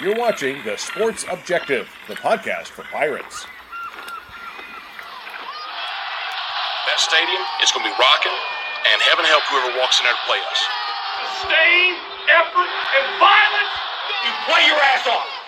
You're watching the Sports Objective, the podcast for Pirates. That stadium is going to be rocking, and heaven help whoever walks in there to play us. Sustained effort and violence, you play your ass off.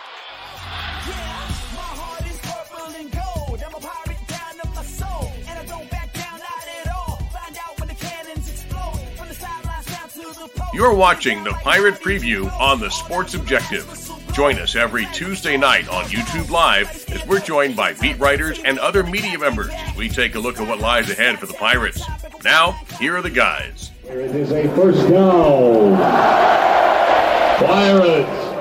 You're watching the Pirate Preview on the Sports Objective. Join us every Tuesday night on YouTube Live as we're joined by beat writers and other media members we take a look at what lies ahead for the Pirates. Now, here are the guys. Here It is a first down. Pirates.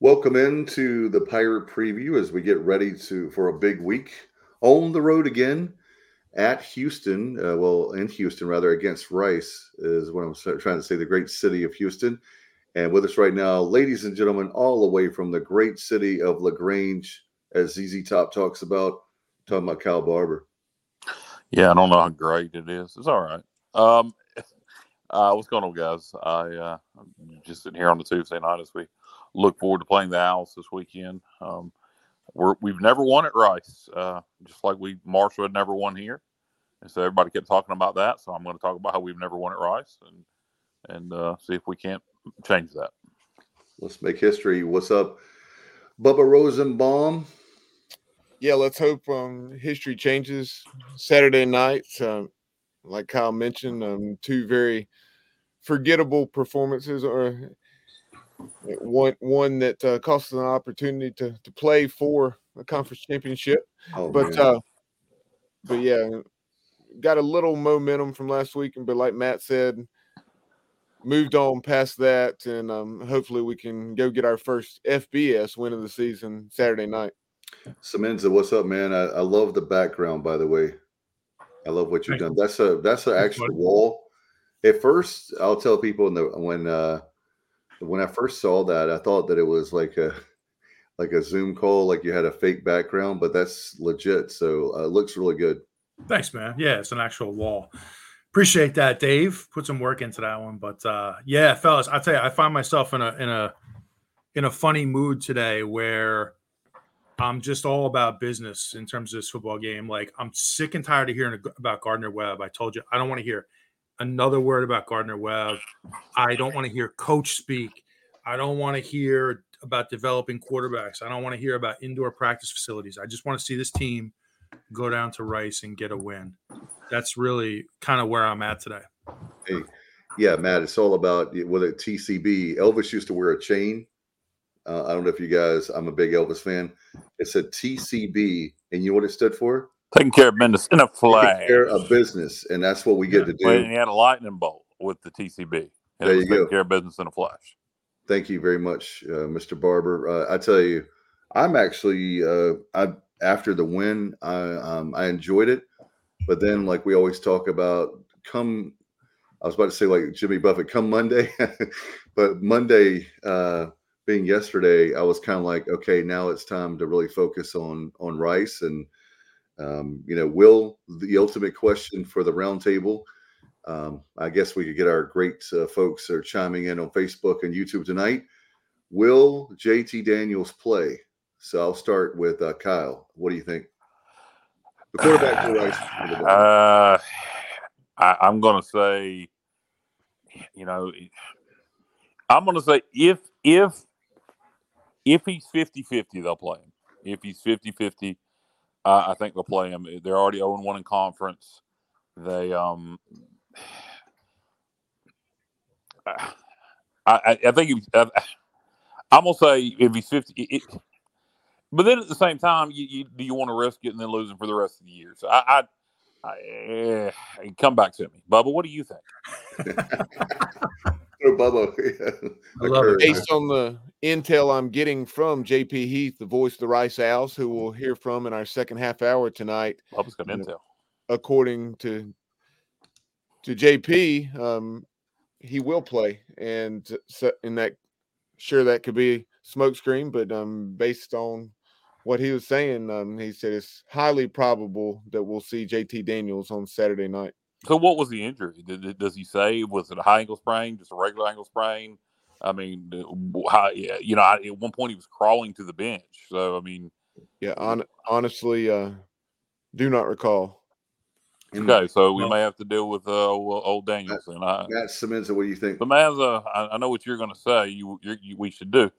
Welcome into the Pirate Preview as we get ready to for a big week on the road again at Houston. Uh, well, in Houston rather against Rice is what I'm trying to say. The great city of Houston, and with us right now, ladies and gentlemen, all the way from the great city of La Grange, as ZZ Top talks about, talking about Kyle Barber. Yeah, I don't know how great it is. It's all right. Um, uh, what's going on, guys? I uh, I'm just sitting here on the Tuesday night as we look forward to playing the Owls this weekend. Um, we're, we've never won at Rice, uh, just like we Marshall had never won here, and so everybody kept talking about that. So I'm going to talk about how we've never won at Rice and and uh, see if we can't change that. Let's make history. What's up, Bubba Rosenbaum? Yeah, let's hope um, history changes Saturday night. Um, like Kyle mentioned, um, two very forgettable performances, or one one that uh, cost us an opportunity to to play for a conference championship. Oh, but uh, but yeah, got a little momentum from last week, and but like Matt said, moved on past that, and um, hopefully we can go get our first FBS win of the season Saturday night. Semenza, what's up, man? I, I love the background, by the way. I love what you've done. That's a that's an actual wall. At first, I'll tell people in the when uh when I first saw that, I thought that it was like a like a Zoom call, like you had a fake background, but that's legit. So uh, it looks really good. Thanks, man. Yeah, it's an actual wall. Appreciate that, Dave. Put some work into that one, but uh, yeah, fellas, I tell you, I find myself in a in a in a funny mood today where I'm just all about business in terms of this football game. Like I'm sick and tired of hearing about Gardner Webb. I told you I don't want to hear another word about Gardner Webb. I don't want to hear coach speak. I don't want to hear about developing quarterbacks. I don't want to hear about indoor practice facilities. I just want to see this team go down to Rice and get a win. That's really kind of where I'm at today. Hey, yeah, Matt, it's all about whether TCB. Elvis used to wear a chain. Uh, I don't know if you guys. I'm a big Elvis fan. It said TCB, and you know what it stood for? Taking care of business in a flash. Taking flag. care of business, and that's what we get to do. and he had a lightning bolt with the TCB. There you taking go. care of business in a flash. Thank you very much, uh, Mr. Barber. Uh, I tell you, I'm actually uh, I after the win, I um, I enjoyed it, but then like we always talk about, come. I was about to say like Jimmy Buffett, come Monday, but Monday uh, being yesterday, I was kind of like, okay, now it's time to really focus on on Rice and um, you know, will the ultimate question for the roundtable. Um, I guess we could get our great uh, folks are chiming in on Facebook and YouTube tonight. Will JT Daniels play? So I'll start with uh, Kyle. What do you think? The quarterback Rice. Uh, I, I'm going to say, you know, I'm going to say if if if he's 50-50, they'll play him. If he's 50-50, uh, I think they'll play him. They're already 0 1 in conference. They um, I I, I think I, I'm gonna say if he's 50. It, but then at the same time, you, you do you want to risk it and then losing for the rest of the year? So I, I, I eh, come back to me, Bubba. What do you think? Throw Bubba. I love it. Based on the intel I'm getting from JP Heath, the voice of the Rice Owls, who we'll hear from in our second half hour tonight, Bubba's got Yeah. intel. according to to JP, um, he will play, and so, and that sure that could be smokescreen, but um, based on what he was saying, um, he said it's highly probable that we'll see JT Daniels on Saturday night. So, what was the injury? Did, does he say was it a high ankle sprain, just a regular ankle sprain? I mean, how, you know, at one point he was crawling to the bench. So, I mean, yeah, on, honestly, uh, do not recall. Okay, so we well, may have to deal with uh, old Danielson. Matt, Matt Simmons, what do you think? Semenza, I, I know what you're going to say. You, you, we should do.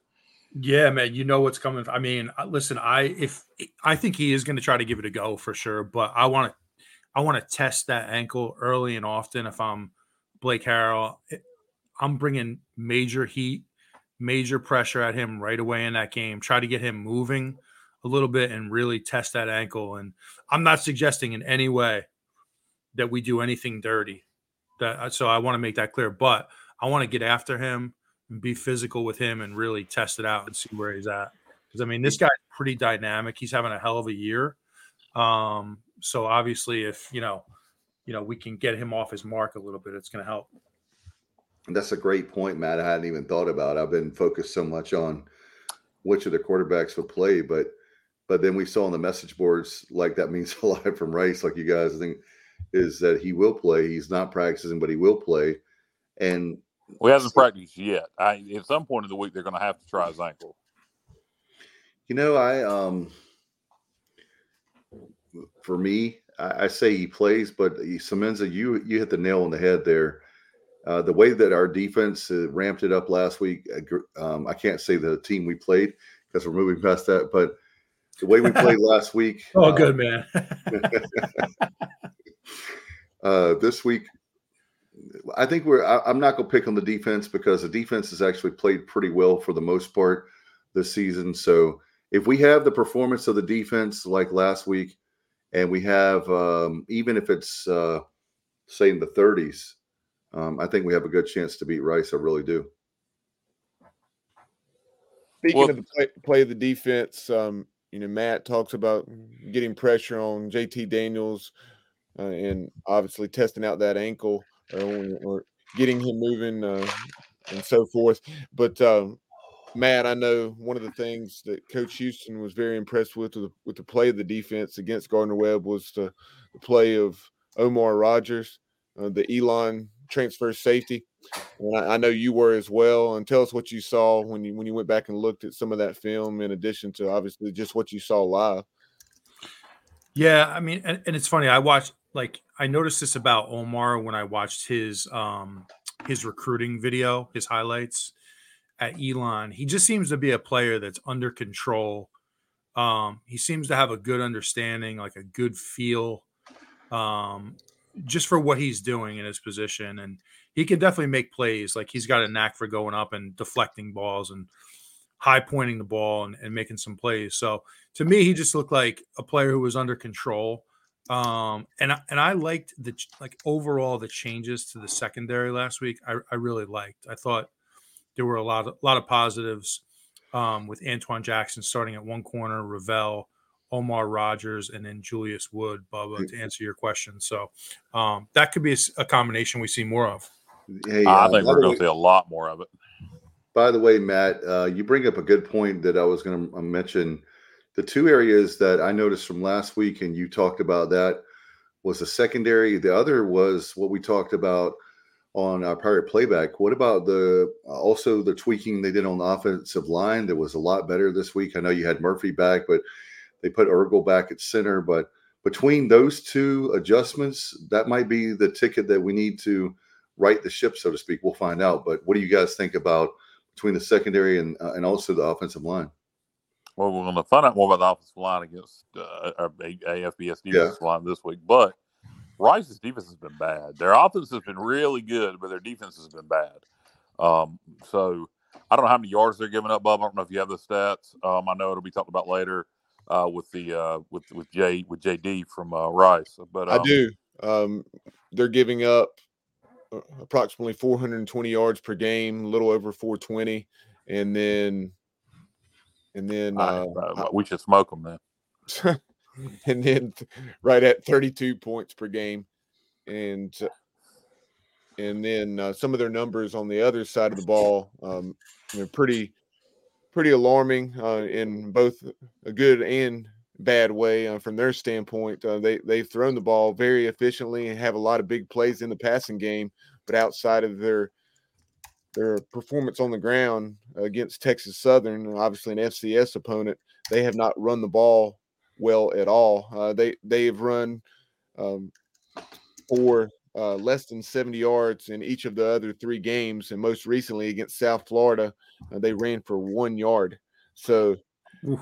Yeah, man, you know what's coming. I mean, uh, listen, I if I think he is going to try to give it a go for sure, but I want to, I want to test that ankle early and often. If I'm Blake Harrell, I'm bringing major heat, major pressure at him right away in that game. Try to get him moving a little bit and really test that ankle. And I'm not suggesting in any way that we do anything dirty. That uh, so I want to make that clear. But I want to get after him and be physical with him and really test it out and see where he's at. Because I mean, this guy's pretty dynamic. He's having a hell of a year. Um, so obviously, if you know, you know, we can get him off his mark a little bit, it's going to help. That's a great point, Matt. I hadn't even thought about. I've been focused so much on which of the quarterbacks will play, but but then we saw on the message boards like that means a lot from Rice. Like you guys, I think is that he will play. He's not practicing, but he will play. And we hasn't practiced yet. I, at some point in the week, they're going to have to try his ankle. You know, I um, for me, I, I say he plays, but Semenza, you you hit the nail on the head there. Uh, the way that our defense uh, ramped it up last week, uh, um, I can't say the team we played because we're moving past that, but the way we played last week. oh, good man. uh, this week, I think we're. I, am not going to pick on the defense because the defense has actually played pretty well for the most part this season. So if we have the performance of the defense like last week, and we have um, even if it's uh, say in the 30s, um, I think we have a good chance to beat Rice. I really do. Speaking well, of the play, play, of the defense, um, you know, Matt talks about getting pressure on JT Daniels uh, and obviously testing out that ankle or, or getting him moving uh, and so forth. But um, Matt, I know one of the things that Coach Houston was very impressed with with the, with the play of the defense against Gardner Webb was the, the play of Omar Rogers, uh, the Elon transfer safety. And I, I, know you were as well. And tell us what you saw when you when you went back and looked at some of that film, in addition to obviously just what you saw live. Yeah, I mean, and, and it's funny. I watched like I noticed this about Omar when I watched his um his recruiting video, his highlights at Elon. He just seems to be a player that's under control. Um, he seems to have a good understanding, like a good feel, um, just for what he's doing in his position, and he can definitely make plays. Like he's got a knack for going up and deflecting balls and high pointing the ball and, and making some plays. So to me, he just looked like a player who was under control. Um, and and I liked the like overall the changes to the secondary last week. I, I really liked. I thought there were a lot of, a lot of positives um, with Antoine Jackson starting at one corner, Revel, Omar Rogers, and then Julius Wood, Bubba, to answer your question. So um, that could be a, a, combination we see more of. Hey, uh, I think we're going to see a lot more of it. By the way, Matt, uh, you bring up a good point that I was going to uh, mention the two areas that I noticed from last week, and you talked about that, was the secondary. The other was what we talked about on our pirate playback. What about the also the tweaking they did on the offensive line? That was a lot better this week. I know you had Murphy back, but they put Ergel back at center. But between those two adjustments, that might be the ticket that we need to right the ship, so to speak. We'll find out. But what do you guys think about between the secondary and uh, and also the offensive line? Well, we're going to find out more about the offensive line against uh, our AFBS defensive yeah. line this week. But Rice's defense has been bad. Their offense has been really good, but their defense has been bad. Um, so I don't know how many yards they're giving up, Bob. I don't know if you have the stats. Um, I know it'll be talked about later uh, with the uh, with with J with JP from uh, Rice. But um, I do. Um, they're giving up uh, approximately 420 yards per game, a little over 420, and then and then uh, uh, we should smoke them then. and then right at 32 points per game, and and then uh, some of their numbers on the other side of the ball, um, pretty pretty alarming uh, in both a good and bad way uh, from their standpoint. Uh, they they've thrown the ball very efficiently and have a lot of big plays in the passing game, but outside of their their performance on the ground against Texas Southern, obviously an FCS opponent, they have not run the ball well at all. Uh, they they've run um, for uh, less than 70 yards in each of the other three games, and most recently against South Florida, uh, they ran for one yard. So, uh,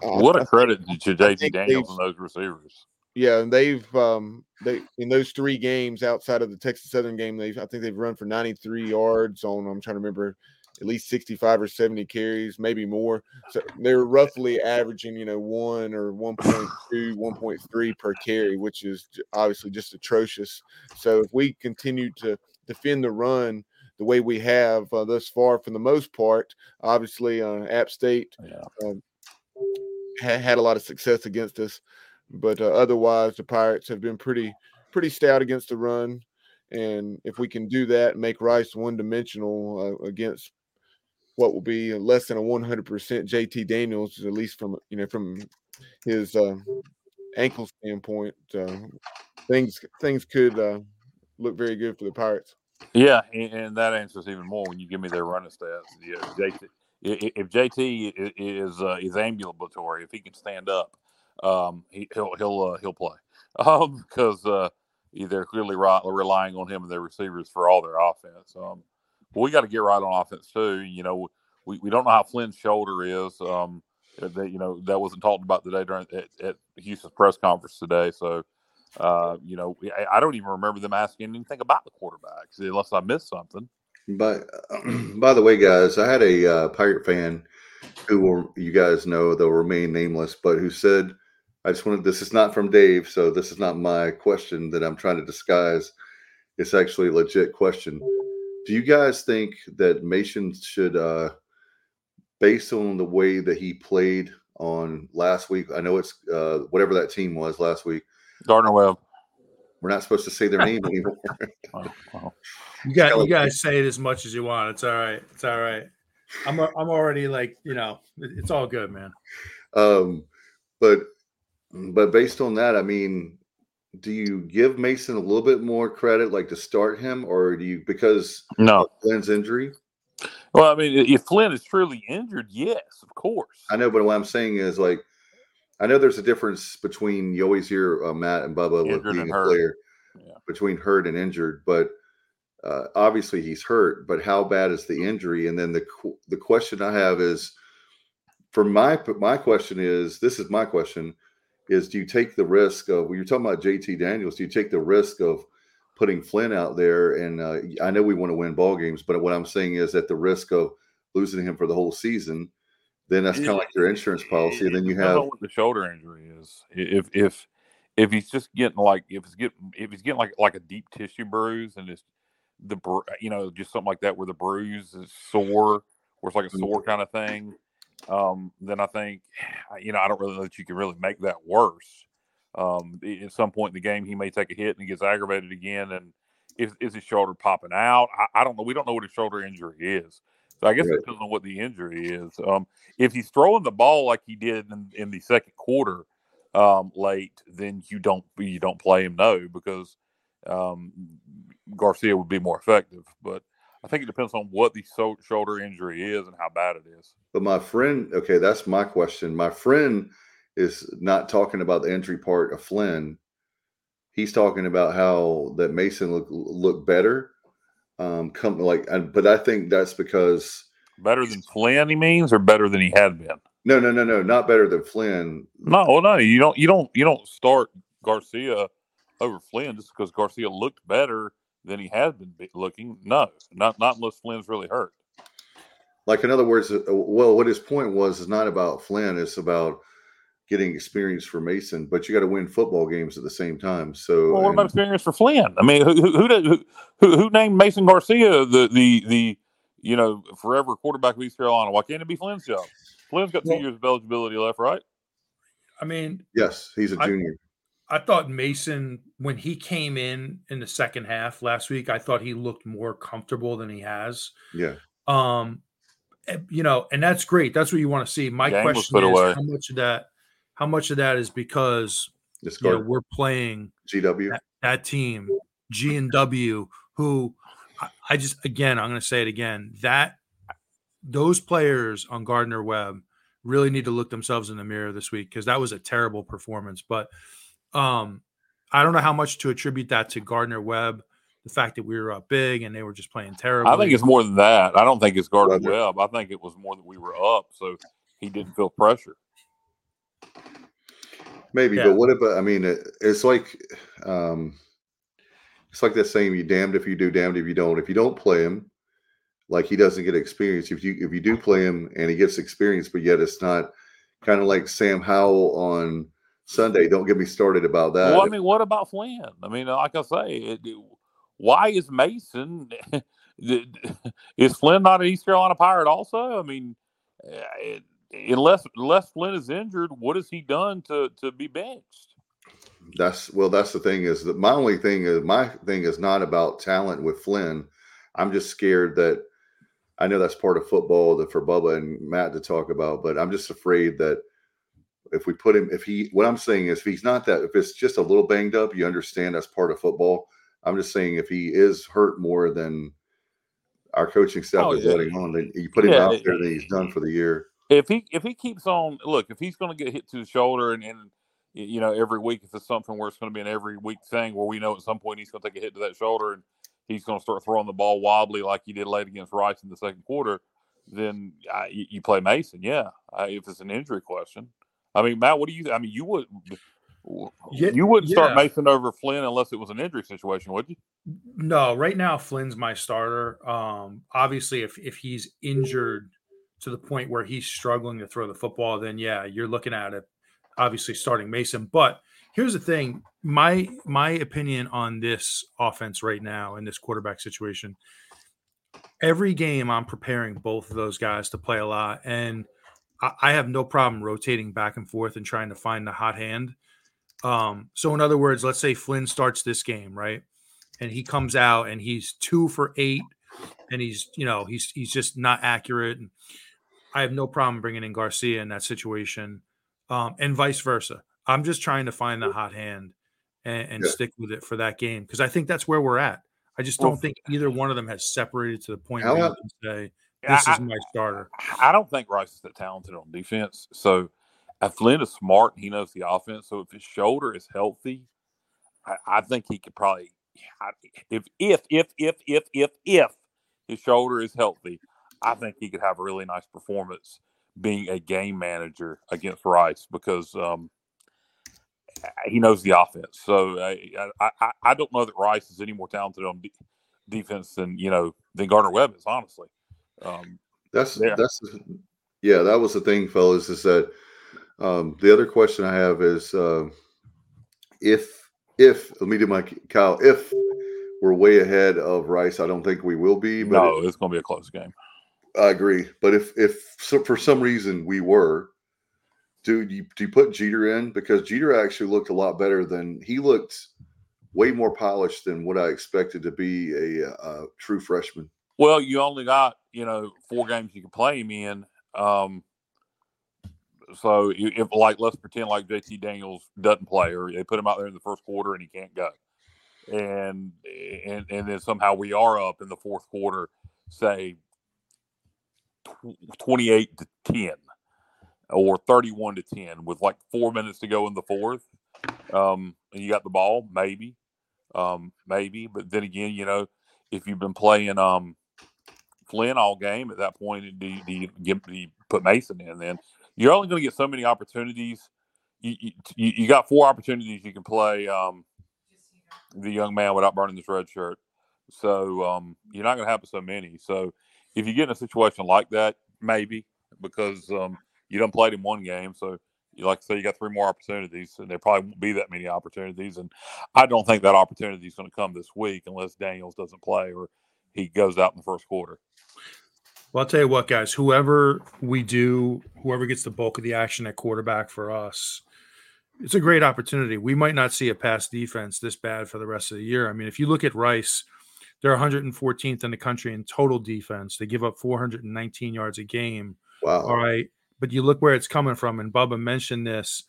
what a credit to JT Daniels and those receivers. Yeah, and they've um they in those three games outside of the Texas Southern game, they've I think they've run for 93 yards on I'm trying to remember at least 65 or 70 carries, maybe more. So they're roughly averaging, you know, one or 1.2, 1.3 per carry, which is obviously just atrocious. So if we continue to defend the run the way we have uh, thus far, for the most part, obviously uh, App State yeah. um, ha- had a lot of success against us, but uh, otherwise the Pirates have been pretty pretty stout against the run. And if we can do that make Rice one dimensional uh, against what will be less than a 100% JT Daniels, at least from you know from his uh, ankle standpoint. Uh, things things could uh, look very good for the Pirates. Yeah, and, and, that answers even more when you give me their running stats. Yeah, JT, if JT is uh, is ambulatory, if he can stand up, um, he, will he'll uh, he'll play um, because uh, they're clearly relying on him and their receivers for all their offense. Um, we got to get right on offense too. You know, we, we don't know how Flynn's shoulder is. Um, that you know that wasn't talked about today during at, at Houston's press conference today. So, uh, you know, I, I, don't even remember them asking anything about the quarterbacks unless I missed something. But by the way, guys, I had a uh, Pirate fan who will you guys know they'll remain nameless, but who said, "I just wanted this is not from Dave, so this is not my question that I'm trying to disguise. It's actually a legit question." Do you guys think that Mason should, uh, based on the way that he played on last week? I know it's uh, whatever that team was last week. Gardner Webb. We're not supposed to say their name anymore. You got you guys say it as much as you want. It's all right. It's all right. I'm I'm already like you know it's all good, man. Um, but but based on that, I mean, do you give Mason a little bit more credit, like to start him, or do you because no Flynn's injury? Well, I mean, if Flynn is truly injured, yes, of course. I know, but what I'm saying is like, I know there's a difference between you always hear uh, Matt and Bubba injured with being a hurt. player yeah. between hurt and injured, but uh, obviously he's hurt. But how bad is the injury? And then the the question I have is, for my my question is this is my question is do you take the risk of when you're talking about JT Daniels, do you take the risk of putting Flynn out there? And uh, I know we want to win ball games, but what I'm saying is at the risk of losing him for the whole season, then that's kind of like your insurance policy. And then you have what the shoulder injury is. If if if he's just getting like if he's getting if he's getting like like a deep tissue bruise and it's the you know just something like that where the bruise is sore, where it's like a mm-hmm. sore kind of thing um, then I think, you know, I don't really know that you can really make that worse. Um, at some point in the game, he may take a hit and he gets aggravated again. And is, is his shoulder popping out? I, I, don't know. We don't know what his shoulder injury is. So I guess right. it depends on what the injury is. Um, if he's throwing the ball like he did in, in the second quarter um, late, then you don't you don't play him no because um, Garcia would be more effective. But I think it depends on what the so- shoulder injury is and how bad it is. But my friend, okay, that's my question. My friend is not talking about the injury part of Flynn. He's talking about how that Mason look look better. Um, come like, but I think that's because better than Flynn. He means, or better than he had been. No, no, no, no, not better than Flynn. No, no, you don't, you don't, you don't start Garcia over Flynn just because Garcia looked better than he has been looking. No, not not unless Flynn's really hurt. Like in other words, uh, well, what his point was is not about Flynn; it's about getting experience for Mason. But you got to win football games at the same time. So, well, what about experience for Flynn? I mean, who who who, who, who named Mason Garcia the the the you know forever quarterback of East Carolina? Why can't it be Flynn's job? Flynn's got two well, years of eligibility left, right? I mean, yes, he's a junior. I, I thought Mason, when he came in in the second half last week, I thought he looked more comfortable than he has. Yeah. Um, eh, you know, and that's great. That's what you want to see. My Game question is away. how much of that, how much of that is because you know, we're playing GW. that, that team, G and W, who I, I just again, I'm going to say it again that those players on Gardner Webb really need to look themselves in the mirror this week because that was a terrible performance. But um, I don't know how much to attribute that to Gardner Webb, the fact that we were up big and they were just playing terrible. I think it's more than that. I don't think it's Gardner Weather. Webb. I think it was more that we were up, so he didn't feel pressure. Maybe, Yeah. but what about? I mean, it, it's like, um, it's like that saying: "You damned if you do, damned if you don't." If you don't play him, like he doesn't get experience. If you if you do play him and he gets experience, but yet it's not kind of like Sam Howell on Sunday. Don't get me started about that. well, I mean, what about Flynn? I mean, like I say, it, it- why is Mason? is Flynn not an East Carolina Pirate? Also, I mean, uh, it, unless unless Flynn is injured, what has he done to to be benched? That's well, that's the thing is that my only thing is my thing is not about talent with Flynn. I'm just scared that I know that's part of football that for Bubba and Matt to talk about, but I'm just afraid that if we put him, if he, what I'm saying is if he's not that, if it's just a little banged up, you understand that's part of football. I'm just saying if he is hurt more than our coaching staff Oh, is yeah. letting on, then you put him Yeah, out there, then he's done for the year. if he if he keeps on look if he's going to get hit to the shoulder and, and you know every week if it's something where it's going to be an every week thing where we know at some point he's going to take a hit to that shoulder and he's going to start throwing the ball wobbly like he did late against Rice in the second quarter, then uh, you, you play Mason. Yeah, uh, if it's an injury question. I mean, Matt, what do you? I mean, you would. Yeah, you wouldn't start. Mason over Flynn unless it was an injury situation, would you? No, right now Flynn's my starter. Um, obviously, if if he's injured to the point where he's struggling to throw the football, then yeah, you're looking at it. Obviously, starting Mason. But here's the thing: my my opinion on this offense right now in this quarterback situation. Every game, I'm preparing both of those guys to play a lot, and I, have no problem rotating back and forth and trying to find the hot hand. Um, so, in other words, let's say Flynn starts this game, right? and he comes out and he's two for eight and he's you know he's he's just not accurate and i have no problem bringing in garcia in that situation um, and vice versa i'm just trying to find the hot hand and, and Yeah. stick with it for that game because i think that's where we're at i just don't think either one of them has separated to the point How where you can say this I- is my starter I don't think Rice is that talented on defense. So if Flynn is smart, and he knows the offense. So if his shoulder is healthy, I, I think he could probably if if if if if if if his shoulder is healthy, I think he could have a really nice performance being a game manager against Rice because um, he knows the offense. So I, I I I don't know that Rice is any more talented on de- defense than you know than Gardner Webb is honestly. Um, That's Yeah. that's yeah, that was the thing, fellas. Is that um, the other question I have is uh, if if let me do my Kyle if we're way ahead of Rice, I don't think we will be, but no, it's going to be a close game. I agree. But if if so, for some reason we were, do you do you put Jeter in because Jeter actually looked a lot better than he looked way more polished than what I expected to be a, a true freshman. Well, you only got you know four games you can play him in. Um, so if like let's pretend like JT Daniels doesn't play, or they put him out there in the first quarter and he can't go, and and and then somehow we are up in the fourth quarter, say twenty eight to ten, or thirty one to ten, with like four minutes to go in the fourth, um, and you got the ball, maybe, um, maybe, but then again, you know, if you've been playing um Flynn all game at that point, do you, do you, give, do you put Mason in? Then you're only going to get so many opportunities. You, you you got four opportunities you can play um, the young man without burning this red shirt. So um, you're not going to have so many. So if you get in a situation like that, maybe because um, you done played in one game, so you like to say you got three more opportunities, and there probably won't be that many opportunities. And I don't think that opportunity is going to come this week unless Daniels doesn't play or he goes out in the first quarter. Well, I'll tell you what, guys. Whoever we do, whoever gets the bulk of the action at quarterback for us, it's a great opportunity. We might not see a pass defense this bad for the rest of the year. I mean, if you look at Rice, they're 114th in the country in total defense. They give up 419 yards a game. Wow. All right. But you look where it's coming from. And Bubba mentioned this.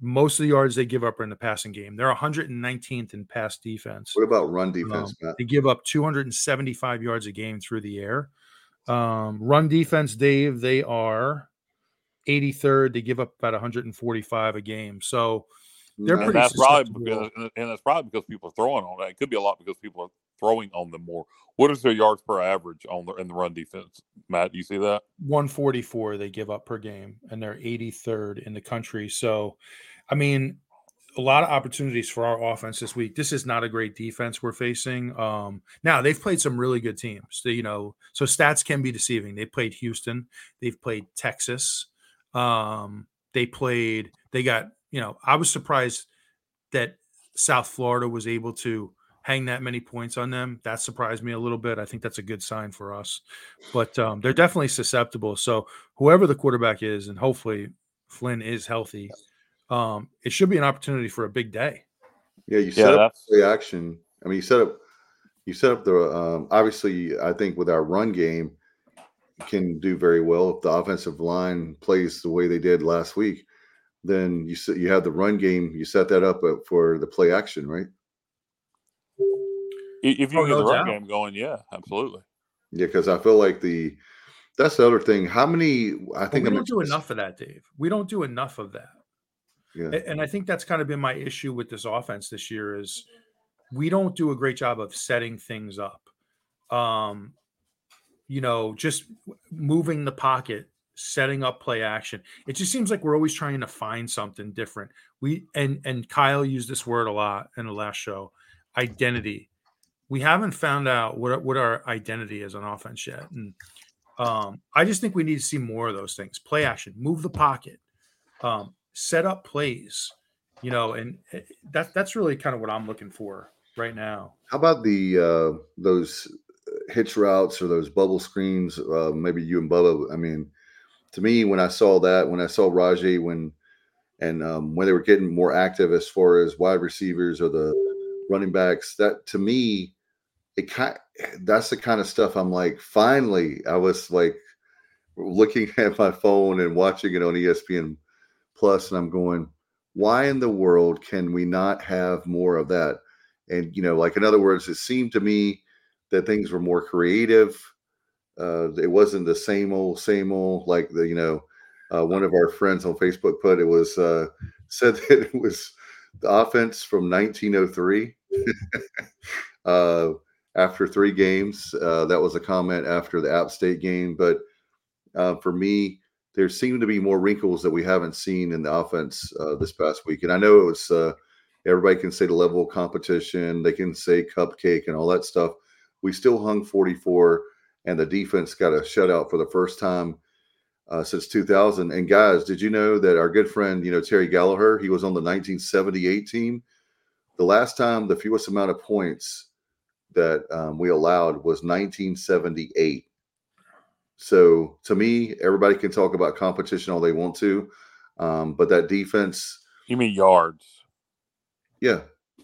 Most of the yards they give up are in the passing game. They're 119th in pass defense. What about run defense, Um, Matt? they give up 275 yards a game through the air. Um, run defense, Dave, they are 83rd. They give up about 145 a game. So they're and pretty that's probably because, and that's probably because people are throwing on it. It could be a lot because people are throwing on them more. What is their yards per average on the in the run defense, Matt? Do you see that? 144 they give up per game, and they're 83rd in the country. So, I mean, a lot of opportunities for our offense this week. This is not a great defense we're facing. Um, now they've played some really good teams. They, you know, so stats can be deceiving. They played Houston, they've played Texas, um, they played. They got, you know, I was surprised that South Florida was able to hang that many points on them. That surprised me a little bit. I think that's a good sign for us. But um, they're definitely susceptible. So whoever the quarterback is, and hopefully Flynn is healthy, um, it should be an opportunity for a big day. Yeah, you Yeah, set up the action. I mean, you set up you set up the um, obviously. I think with our run game can do very well if the offensive line plays the way they did last week. Then you set, you have the run game. You set that up uh, for the play action, right? if you Oh, get the run doubt. game going, yeah, absolutely. Yeah, because I feel like the that's the other thing. How many? I But think we I'm don't do enough of that, Dave. We don't do enough of that. Yeah, A- And I think that's kind of been my issue with this offense this year is we don't do a great job of setting things up. Um, you know, just moving the pocket, setting up play action. It just seems like we're always trying to find something different. We and and Kyle used this word a lot in the last show, identity. We haven't found out what what our identity is on offense yet. And um, I just think we need to see more of those things. Play action, move the pocket, um, set up plays, you know, and eh, that that's really kind of what I'm looking for right now. How about the uh, those hitch routes or those bubble screens? Uh, maybe you and Bubba. I mean, to me, when I saw that, when I saw Rahjai, when and um, when they were getting more active as far as wide receivers or the running backs, that to me, it kind that's the kind of stuff I'm like. Finally, I was like looking at my phone and watching it on ESPN Plus, and I'm going, why in the world can we not have more of that? And you know, like in other words, it seemed to me that things were more creative. Uh, it wasn't the same old, same old. Like the you know, uh, one of our friends on Facebook put it was uh, said that it was the offense from 1903. uh, after three games, uh, that was a comment after the App State game. But uh, for me, there seem to be more wrinkles that we haven't seen in the offense uh, this past week. And I know it was uh, everybody can say the level of competition, they can say cupcake and all that stuff. We still hung 44, and the defense got a shutout for the first time uh, since 2000. And guys, did you know that our good friend, you know, Terry Gallagher, he was on the 1978 team? The last time the fewest amount of points that um, we allowed was 1978. So to me, everybody can talk about competition all they want to, um, but that defense, You mean yards? yeah.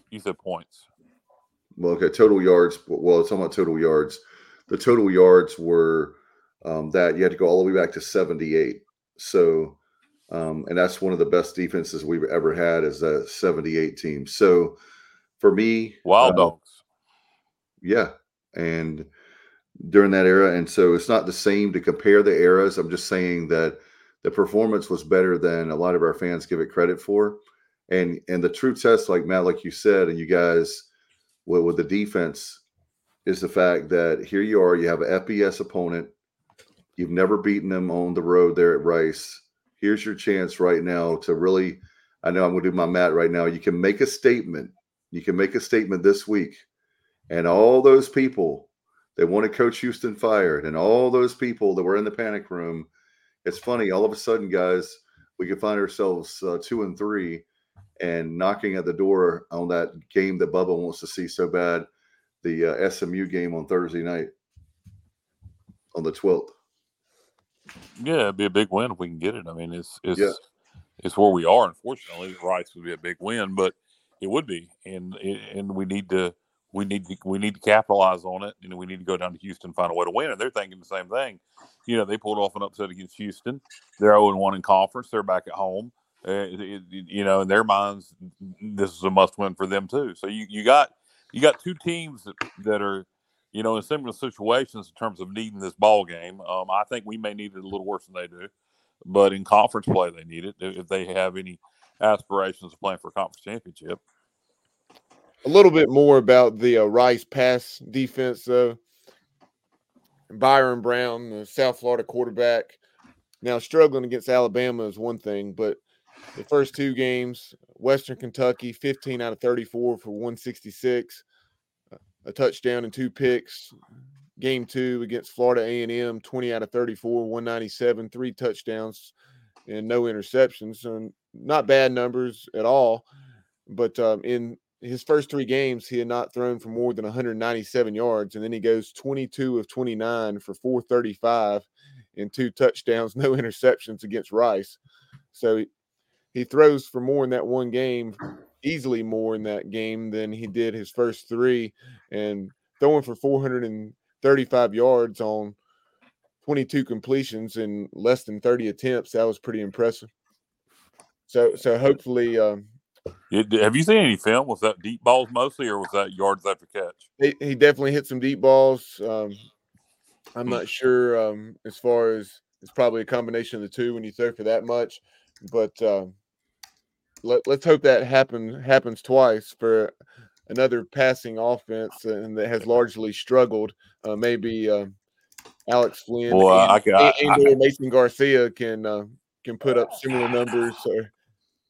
You said points. Well, okay, total yards. Well, it's about total yards. The total yards were um, that you had to go all the way back to 78. So, um, and that's one of the best defenses we've ever had is that 78 team. So for me, Wild uh, dogs. Yeah. And during that era. And so it's not the same to compare the eras. I'm just saying that the performance was better than a lot of our fans give it credit for. And and the true test, like Matt, like you said, and you guys with, the defense is the fact that here you are, you have an FBS opponent. You've never beaten them on the road there at Rice. Here's your chance right now to really. I know I'm going to do my mat right now. You can make a statement. You can make a statement this week and all those people that wanted Coach Houston fired, and all those people that were in the panic room. It's funny, all of a sudden, guys, we can find ourselves uh, two and three, and knocking at the door on that game that Bubba wants to see so bad, the uh, SMU game on Thursday night, on the twelfth. Yeah, it'd be a big win if we can get it. I mean, it's it's Yeah. it's where we are. Unfortunately, Rice would be a big win, but it would be, and and we need to we need to we need to capitalize on it, and we need to go down to Houston and find a way to win. And they're thinking the same thing. You know, they pulled off an upset against Houston. They're zero and one in conference. They're back at home. Uh, it- it- you know, in their minds, this is a must-win for them too. So you, you got you got two teams that, that are, you know, in similar situations in terms of needing this ball game. Um, I think we may need it a little worse than they do, but in conference play, they need it if they have any aspirations of playing for a conference championship. A little bit more about the uh, Rice pass defense, though. Byrum Brown, the South Florida quarterback, now struggling against Alabama is one thing, but the first two games, Western Kentucky, 15 out of 34 for 166, a touchdown and two picks. Game two against Florida A&M, 20 out of 34, 197, three touchdowns and no interceptions. So not bad numbers at all. But um, in his first three games, he had not thrown for more than 197 yards, and then he goes 22 of 29 for 435 and two touchdowns, no interceptions against Rice. So he, he throws for more in that one game, easily more in that game than he did his first three, and throwing for 435 yards on 22 completions in less than 30 attempts. That was pretty impressive. So, so hopefully, um, It- have you seen any film? Was that deep balls mostly, or was that yards after catch? he, he definitely hit some deep balls. Um, I'm not sure um, as far as it's probably a combination of the two when you throw for that much, but um, let, let's hope that happen happens twice for another passing offense and that has largely struggled. Uh, maybe uh, Alex Flynn Well, and, I can- I- and or Mason Garcia can uh, can put up similar numbers or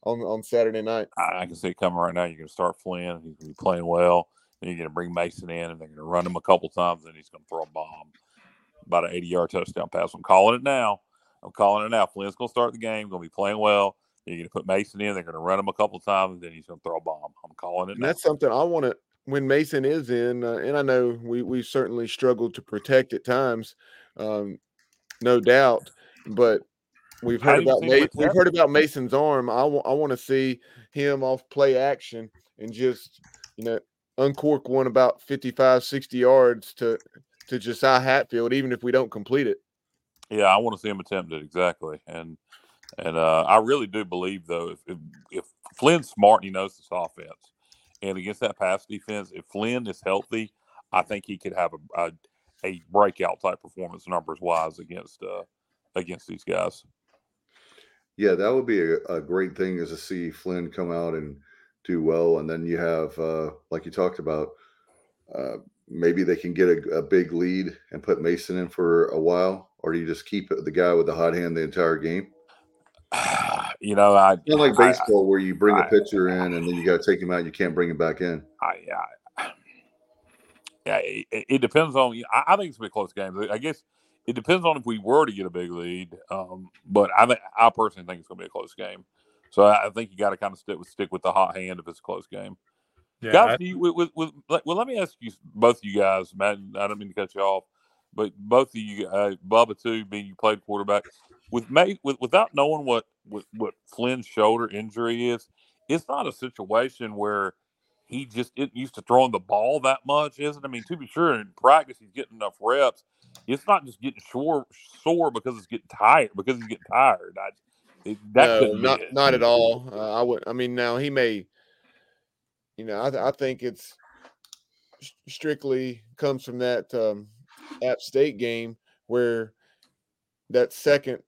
on on Saturday night. I, can see it coming right now. You're going to start Flynn. He's going to be playing well. Then you're going to bring Mason in, and they're going to run him a couple times, and he's going to throw a bomb. About an 80 yard touchdown pass. I'm calling it now. I'm calling it now. Flynn's going to start the game, going to be playing well. You're going to put Mason in. They're going to run him a couple times, and then he's going to throw a bomb. I'm calling it And now. that's something I want to when Mason is in, uh, and I know we we certainly struggled to protect at times, um, no doubt. But we've heard about we've heard about Mason's arm. I want to see him off play action and just you know uncork one about 55, 60 yards to to Josiah Hatfield, even if we don't complete it. Yeah, I want to see him attempt it exactly, and and uh, I really do believe though if, if if Flynn's smart, and he knows this offense, and against that pass defense, if Flynn is healthy, I think he could have a a, a breakout type performance numbers wise against uh against these guys. Yeah, that would be a, a great thing is to see Flynn come out and do well, and then you have, uh, like you talked about, uh, maybe they can get a, a big lead and put Mason in for a while, or do you just keep the guy with the hot hand the entire game? you know, I Kind of like I- baseball, where you bring a I- pitcher in and then you got to take him out. And you can't bring him back in. I, I yeah, it, it depends on. I, I think it's gonna be a close game. I guess it depends on if we were to get a big lead. Um, but I think I personally think it's gonna be a close game. So I, I think you got to kind of stick with stick with the hot hand if it's a close game. Yeah, guys, I- you, with, with, with, well, let me ask you both of you guys, Matt. I don't mean to cut you off, but both of you, uh, Bubba too, being you played quarterback with May, with, without knowing what, what what Flynn's shoulder injury is, it's not a situation where he just isn't used to throwing the ball that much, is it? I mean, to be sure, in practice he's getting enough reps. It's not just getting sore sore because it's getting tired because he's getting tired. I, it, that no, not not at all. Uh, I would. I mean, now he may. You know, I, I think it's strictly comes from that um, App State game where that second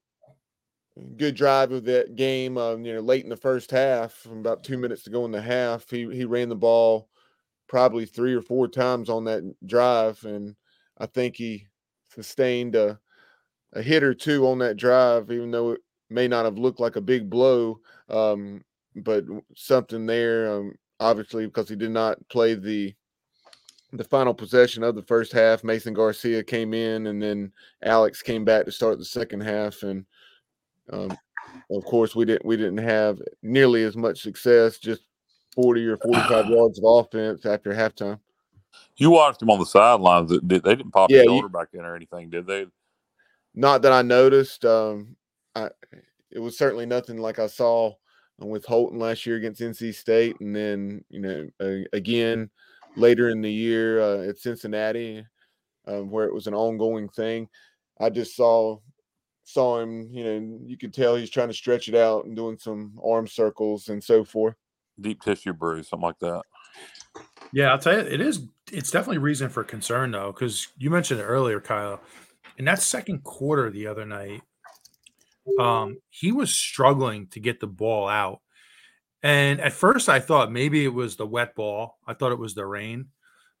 good drive of that game. Um, you know, late in the first half, about two minutes to go in the half, he he ran the ball probably three or four times on that drive, and I think he sustained a a hit or two on that drive, even though it may not have looked like a big blow, um, but something there. Um, obviously, because he did not play the the final possession of the first half. Mason Garcia came in, and then Alex came back to start the second half, and um, of course, we didn't we didn't have nearly as much success. Just forty or forty five yards of offense after halftime. You watched him on the sidelines. They they didn't pop Yeah, his you- shoulder back in or anything, did they? Not that I noticed. Um, I it was certainly nothing like I saw with Holton last year against NC State, and then you know uh, again later in the year uh, at Cincinnati, um, where it was an ongoing thing. I just saw saw him, you know, you could tell he's trying to stretch it out and doing some arm circles and so forth. Deep tissue bruise, something like that. Yeah, I'll tell you, it is. It's definitely reason for concern though, because you mentioned it earlier, Kyle. In that second quarter the other night, um, he was struggling to get the ball out. And at first, I thought maybe it was the wet ball. I thought it was the rain,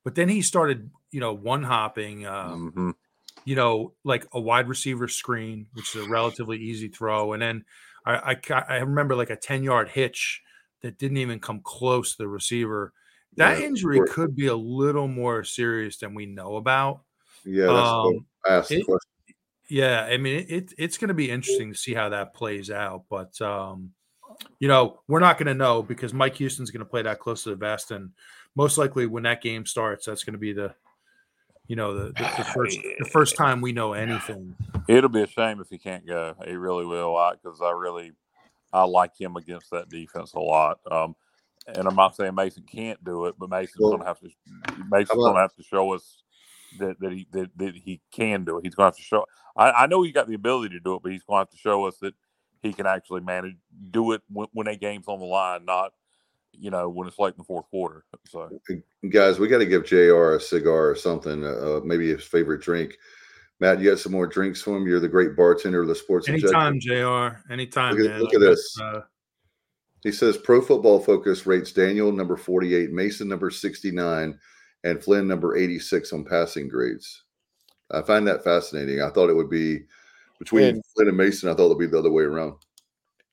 but then he started, you know, one hopping. Um, Mhm. you know, like a wide receiver screen, which is a relatively easy throw. And then I, I, I remember like a 10 yard hitch that didn't even come close to the receiver. That Yeah, injury or- could be a little more serious than we know about. Yeah, that's Um, I asked it- question. Yeah, I mean, it, it it's going to be interesting to see how that plays out. But um, you know, we're not going to know because Mike Houston's going to play that close to the vest, and most likely when that game starts, that's going to be the, you know, the, the, the first the first time we know anything. It'll be a shame if he can't go. He really will. Because I, really, I like him against that defense a lot. Um, and I'm not saying Mason can't do it, but Mason's Well, going to have to. Mason's gonna have to show us that that he that, that he can do it. He's going to have to show. I, I know he got the ability to do it, but he's going to have to show us that he can actually manage do it when, when a game's on the line, not you know when it's late in the fourth quarter. So Guys, we got to give JR a cigar or something, uh, maybe his favorite drink. Matt, you got some more drinks for him? You're the great bartender of the sports. Objective. Anytime, Jr. Anytime. Look at- man. look at this. Uh, He says Pro Football Focus rates Daniel number 48, Mason number 69, and Flynn number 86 on passing grades. I find that fascinating. I thought it would be between And- Flynn and Mason. I thought it would be the other way around.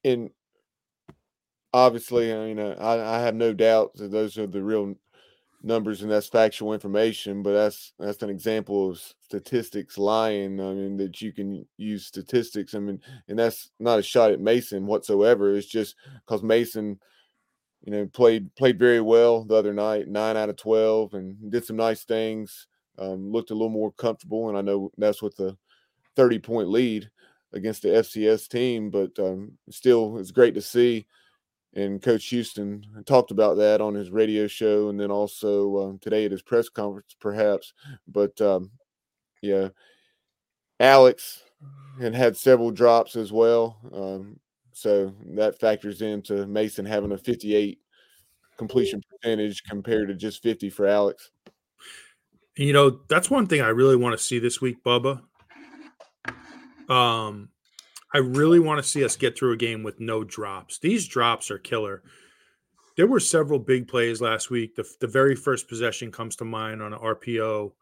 And obviously, I mean, uh, I, I have no doubt that those are the real numbers and that's factual information. But that's that's an example of statistics lying. I mean, that you can use statistics. I mean, and that's not a shot at Mason whatsoever. It's just because Mason, you know, played played very well the other night, nine out of twelve, and did some nice things. Um, looked a little more comfortable, and I know that's with the thirty point lead against the FCS team, but um, still, it's great to see. And Coach Houston talked about that on his radio show, and then also um, today at his press conference, perhaps. But um, yeah, Alex had had several drops as well, um, so that factors into Mason having a 58 completion percentage compared to just 50 for Alex. you know, that's one thing I really want to see this week, Bubba. Um, I really want to see us get through a game with no drops. These drops are killer. There were several big plays last week. The, the very first possession comes to mind on an RPO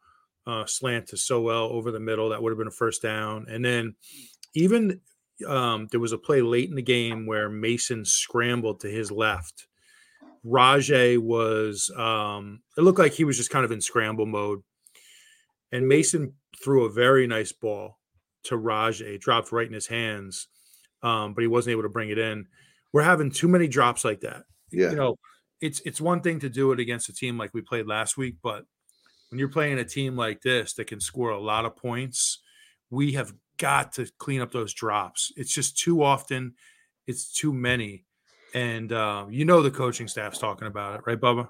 uh, slant to Sowell over the middle. That would have been a first down. And then even um, there was a play late in the game where Mason scrambled to his left. Rahjai was, um, it looked like he was just kind of in scramble mode. And Mason threw a very nice ball to Rahjai, dropped right in his hands, um, but he wasn't able to bring it in. We're having too many drops like that. Yeah. You know, it's it's one thing to do it against a team like we played last week, but when you're playing a team like this that can score a lot of points, we have got to clean up those drops. It's just too often, it's too many. And uh, you know the coaching staff's talking about it, right, Bubba?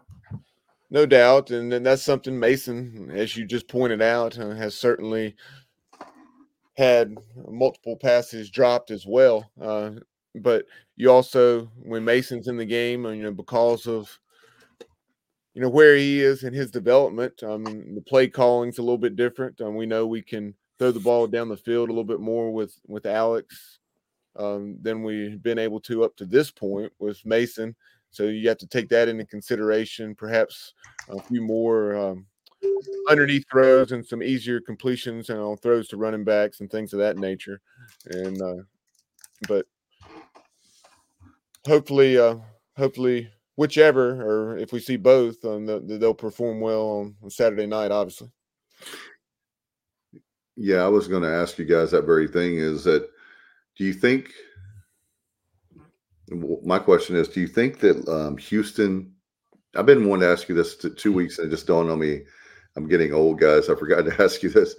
No doubt, and then that's something Mason, as you just pointed out, uh, has certainly had multiple passes dropped as well. Uh, but you also, when Mason's in the game, you know, because of you know where he is in his development, mean, the play calling's a little bit different. Um, we know we can throw the ball down the field a little bit more with with Alex um, than we've been able to up to this point with Mason. So you have to take that into consideration. Perhaps a few more um, underneath throws and some easier completions and throws to running backs and things of that nature. And uh, but hopefully, uh, hopefully, whichever or if we see both, um, the, they'll perform well on, Saturday night. Obviously, Yeah, I was going to ask you guys that very thing is that do you think my question is do you think that um, Houston I've been wanting to ask you this two weeks and it just dawned on me I'm getting old guys. I forgot to ask you this.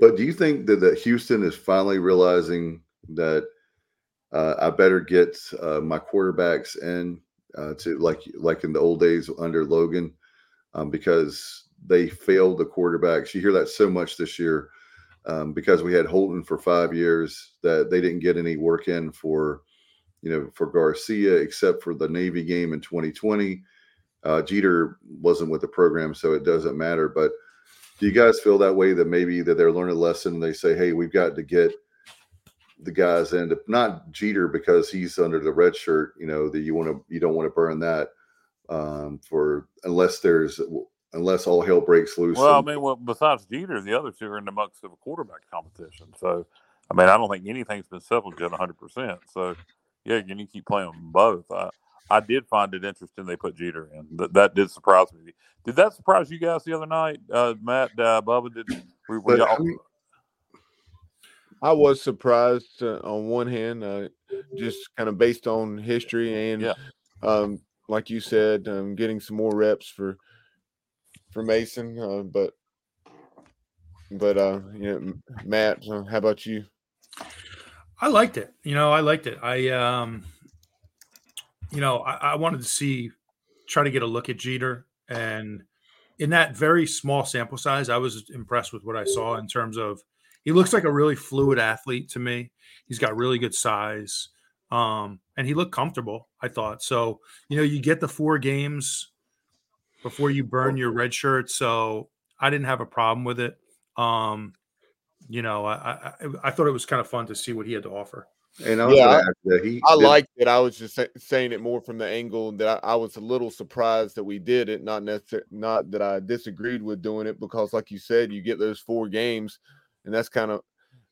But do you think that, that Houston is finally realizing that uh, I better get uh, my quarterbacks in uh, to like like in the old days under Logan? Um, because they failed the quarterbacks. You hear that so much this year um, because we had Holton for five years that they didn't get any work in for, you know, for Garcia except for the Navy game in 2020. Uh, Jeter wasn't with the program, so it doesn't matter. But do you guys feel that way that maybe that they're learning a lesson? They say, hey, we've got to get the guys in, not Jeter because he's under the red shirt. You know that you want to, you don't want to burn that um, for unless there's unless all hell breaks loose. Well, and- I mean, well, besides Jeter, the other two are in the mucks of a quarterback competition. So, I mean, I don't think anything's been settled yet 100%. So, yeah, you need to keep playing them both. I, I did find it interesting they put Jeter in. That, that did surprise me. Did that surprise you guys the other night, uh, Matt, uh, Bubba? Did we, we But, all, I was surprised uh, on one hand, uh, just kind of based on history and, Yeah. um, like you said, um, getting some more reps for for Mason. Uh, but but uh, you know, Matt, uh, how about you? I liked it. You know, I liked it. I um you know, I, I wanted to see try to get a look at Jeter and in that very small sample size, I was impressed with what I saw in terms of he looks like a really fluid athlete to me. He's got really good size. Um, and he looked comfortable, I thought. So, you know, you get the four games before you burn your red shirt. So I didn't have a problem with it. Um, you know, I, I I- I thought it was kind of fun to see what he had to offer. And I was Yeah, I- to add that he I liked it. I was just sa- saying it more from the angle that I, I was a little surprised that we did it. Not necessarily, not that I disagreed with doing it because, like you said, you get those four games, and that's kind of.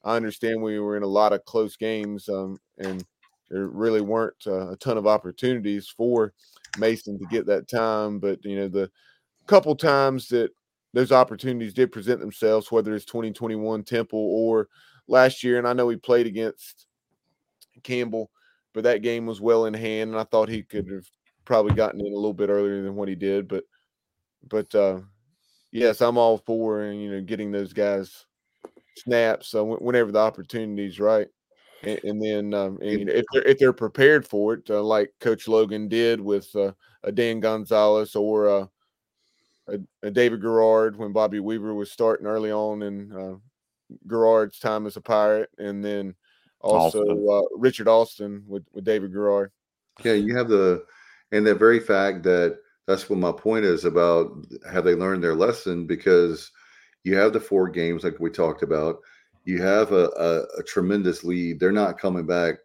I understand we were in a lot of close games, um, and there really weren't uh, a ton of opportunities for Mason to get that time. But you know, the couple times that those opportunities did present themselves, whether it's 2021 Temple or last year, and I know we played against Campbell, but that game was well in hand, and I thought he could have probably gotten in a little bit earlier than what he did. But, but uh, yes, I'm all for and you know getting those guys snaps uh, whenever the opportunity's right, and, and then um, and, you know, if they're if they're prepared for it, uh, like Coach Logan did with uh, a Dan Gonzalez or uh, a, a David Garrard when Bobby Weaver was starting early on in uh, Garrard's time as a Pirate, and then also Austin. uh, Richard Austin with, with David Garrard. Yeah, you have the, and the very fact that that's what my point is about have they learned their lesson because you have the four games like we talked about. You have a, a, a tremendous lead. They're not coming back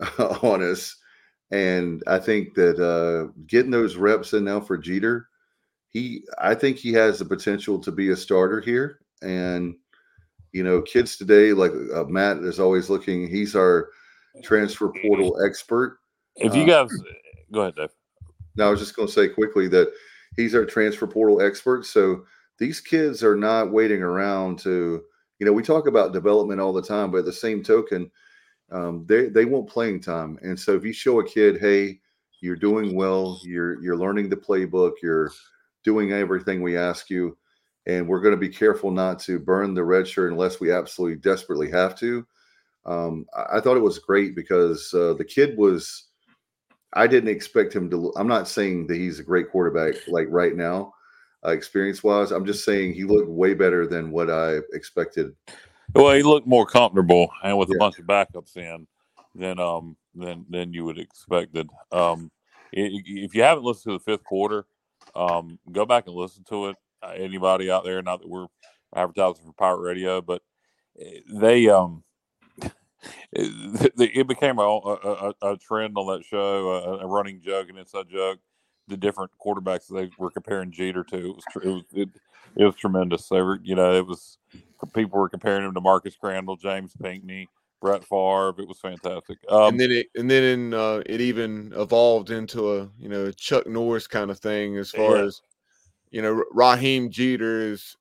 on us. And I think that uh, getting those reps in now for Jeter, he, I think he has the potential to be a starter here. And, you know, kids today, like uh, Matt is always looking, he's our transfer portal expert. if you uh, guys go ahead, Dave. Now, I was just going to say quickly that he's our transfer portal expert. So these kids are not waiting around to, you know, we talk about development all the time, but at the same token, um, they they want playing time. And so if you show a kid, hey, you're doing well, you're you're learning the playbook, you're doing everything we ask you, and we're going to be careful not to burn the red shirt unless we absolutely desperately have to. Um, I, I thought it was great because uh, the kid was. I didn't expect him to. I'm not saying that he's a great quarterback like right now, uh, experience wise. I'm just saying he looked way better than what I expected. Well, he looked more comfortable and with a bunch of backups in than um than than you would expected. Um, if you haven't listened to the fifth quarter, um, go back and listen to it. Uh, anybody out there? Not that we're advertising for Pirate Radio, but eh, they um it, it became a, a, a- a trend on that show, a, a running joke, an inside joke. The different quarterbacks they were comparing Jeter to, it was tr- it was, it, it was tremendous. They were, you know, it was people were comparing him to Marcus Crandell, James Pinkney, Brett Favre. It was fantastic. Um, and then it and then in, uh, it even evolved into a you know Chuck Norris kind of thing as far Yeah. as you know Raheem Jeter is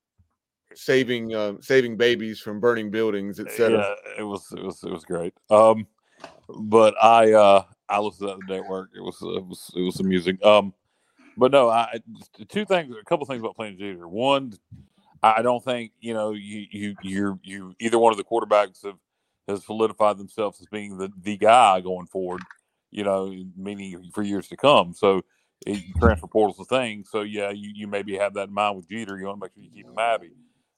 saving uh, saving babies from burning buildings, etc. Yeah, it was it was it was great. Um, but I uh I listened to that the day at work. It was it was it was amusing. Um, but no, I- two things, a couple things about playing Jeter. One, I don't think you know you you you you either one of the quarterbacks have has solidified themselves as being the the guy going forward. You know, meaning for years to come. So. Transfer portal's a thing, so yeah, you, you maybe have that in mind with Jeter. You want to make sure you keep him happy.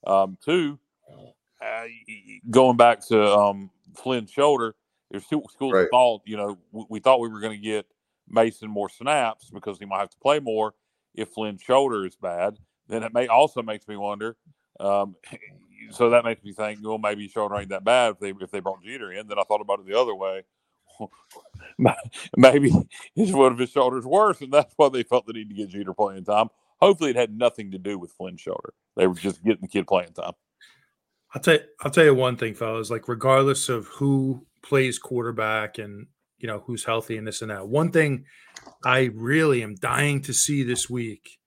Um, two, uh, going back to um, Flynn's shoulder, there's two schools Right. of thought. You know, we, we thought we were going to get Mason more snaps because he might have to play more if Flynn's shoulder is bad. Then it may also makes me wonder. Um, so that makes me think, well, maybe shoulder ain't that bad if they if they brought Jeter in. Then I thought about it the other way. maybe his one of his shoulders worse, and that's why they felt the need to get Jeter playing time. Hopefully, it had nothing to do with Flynn's shoulder. They were just getting the kid playing time. I'll tell you, I'll tell you one thing, fellas. Like, regardless of who plays quarterback and you know who's healthy and this and that, one thing I really am dying to see this week,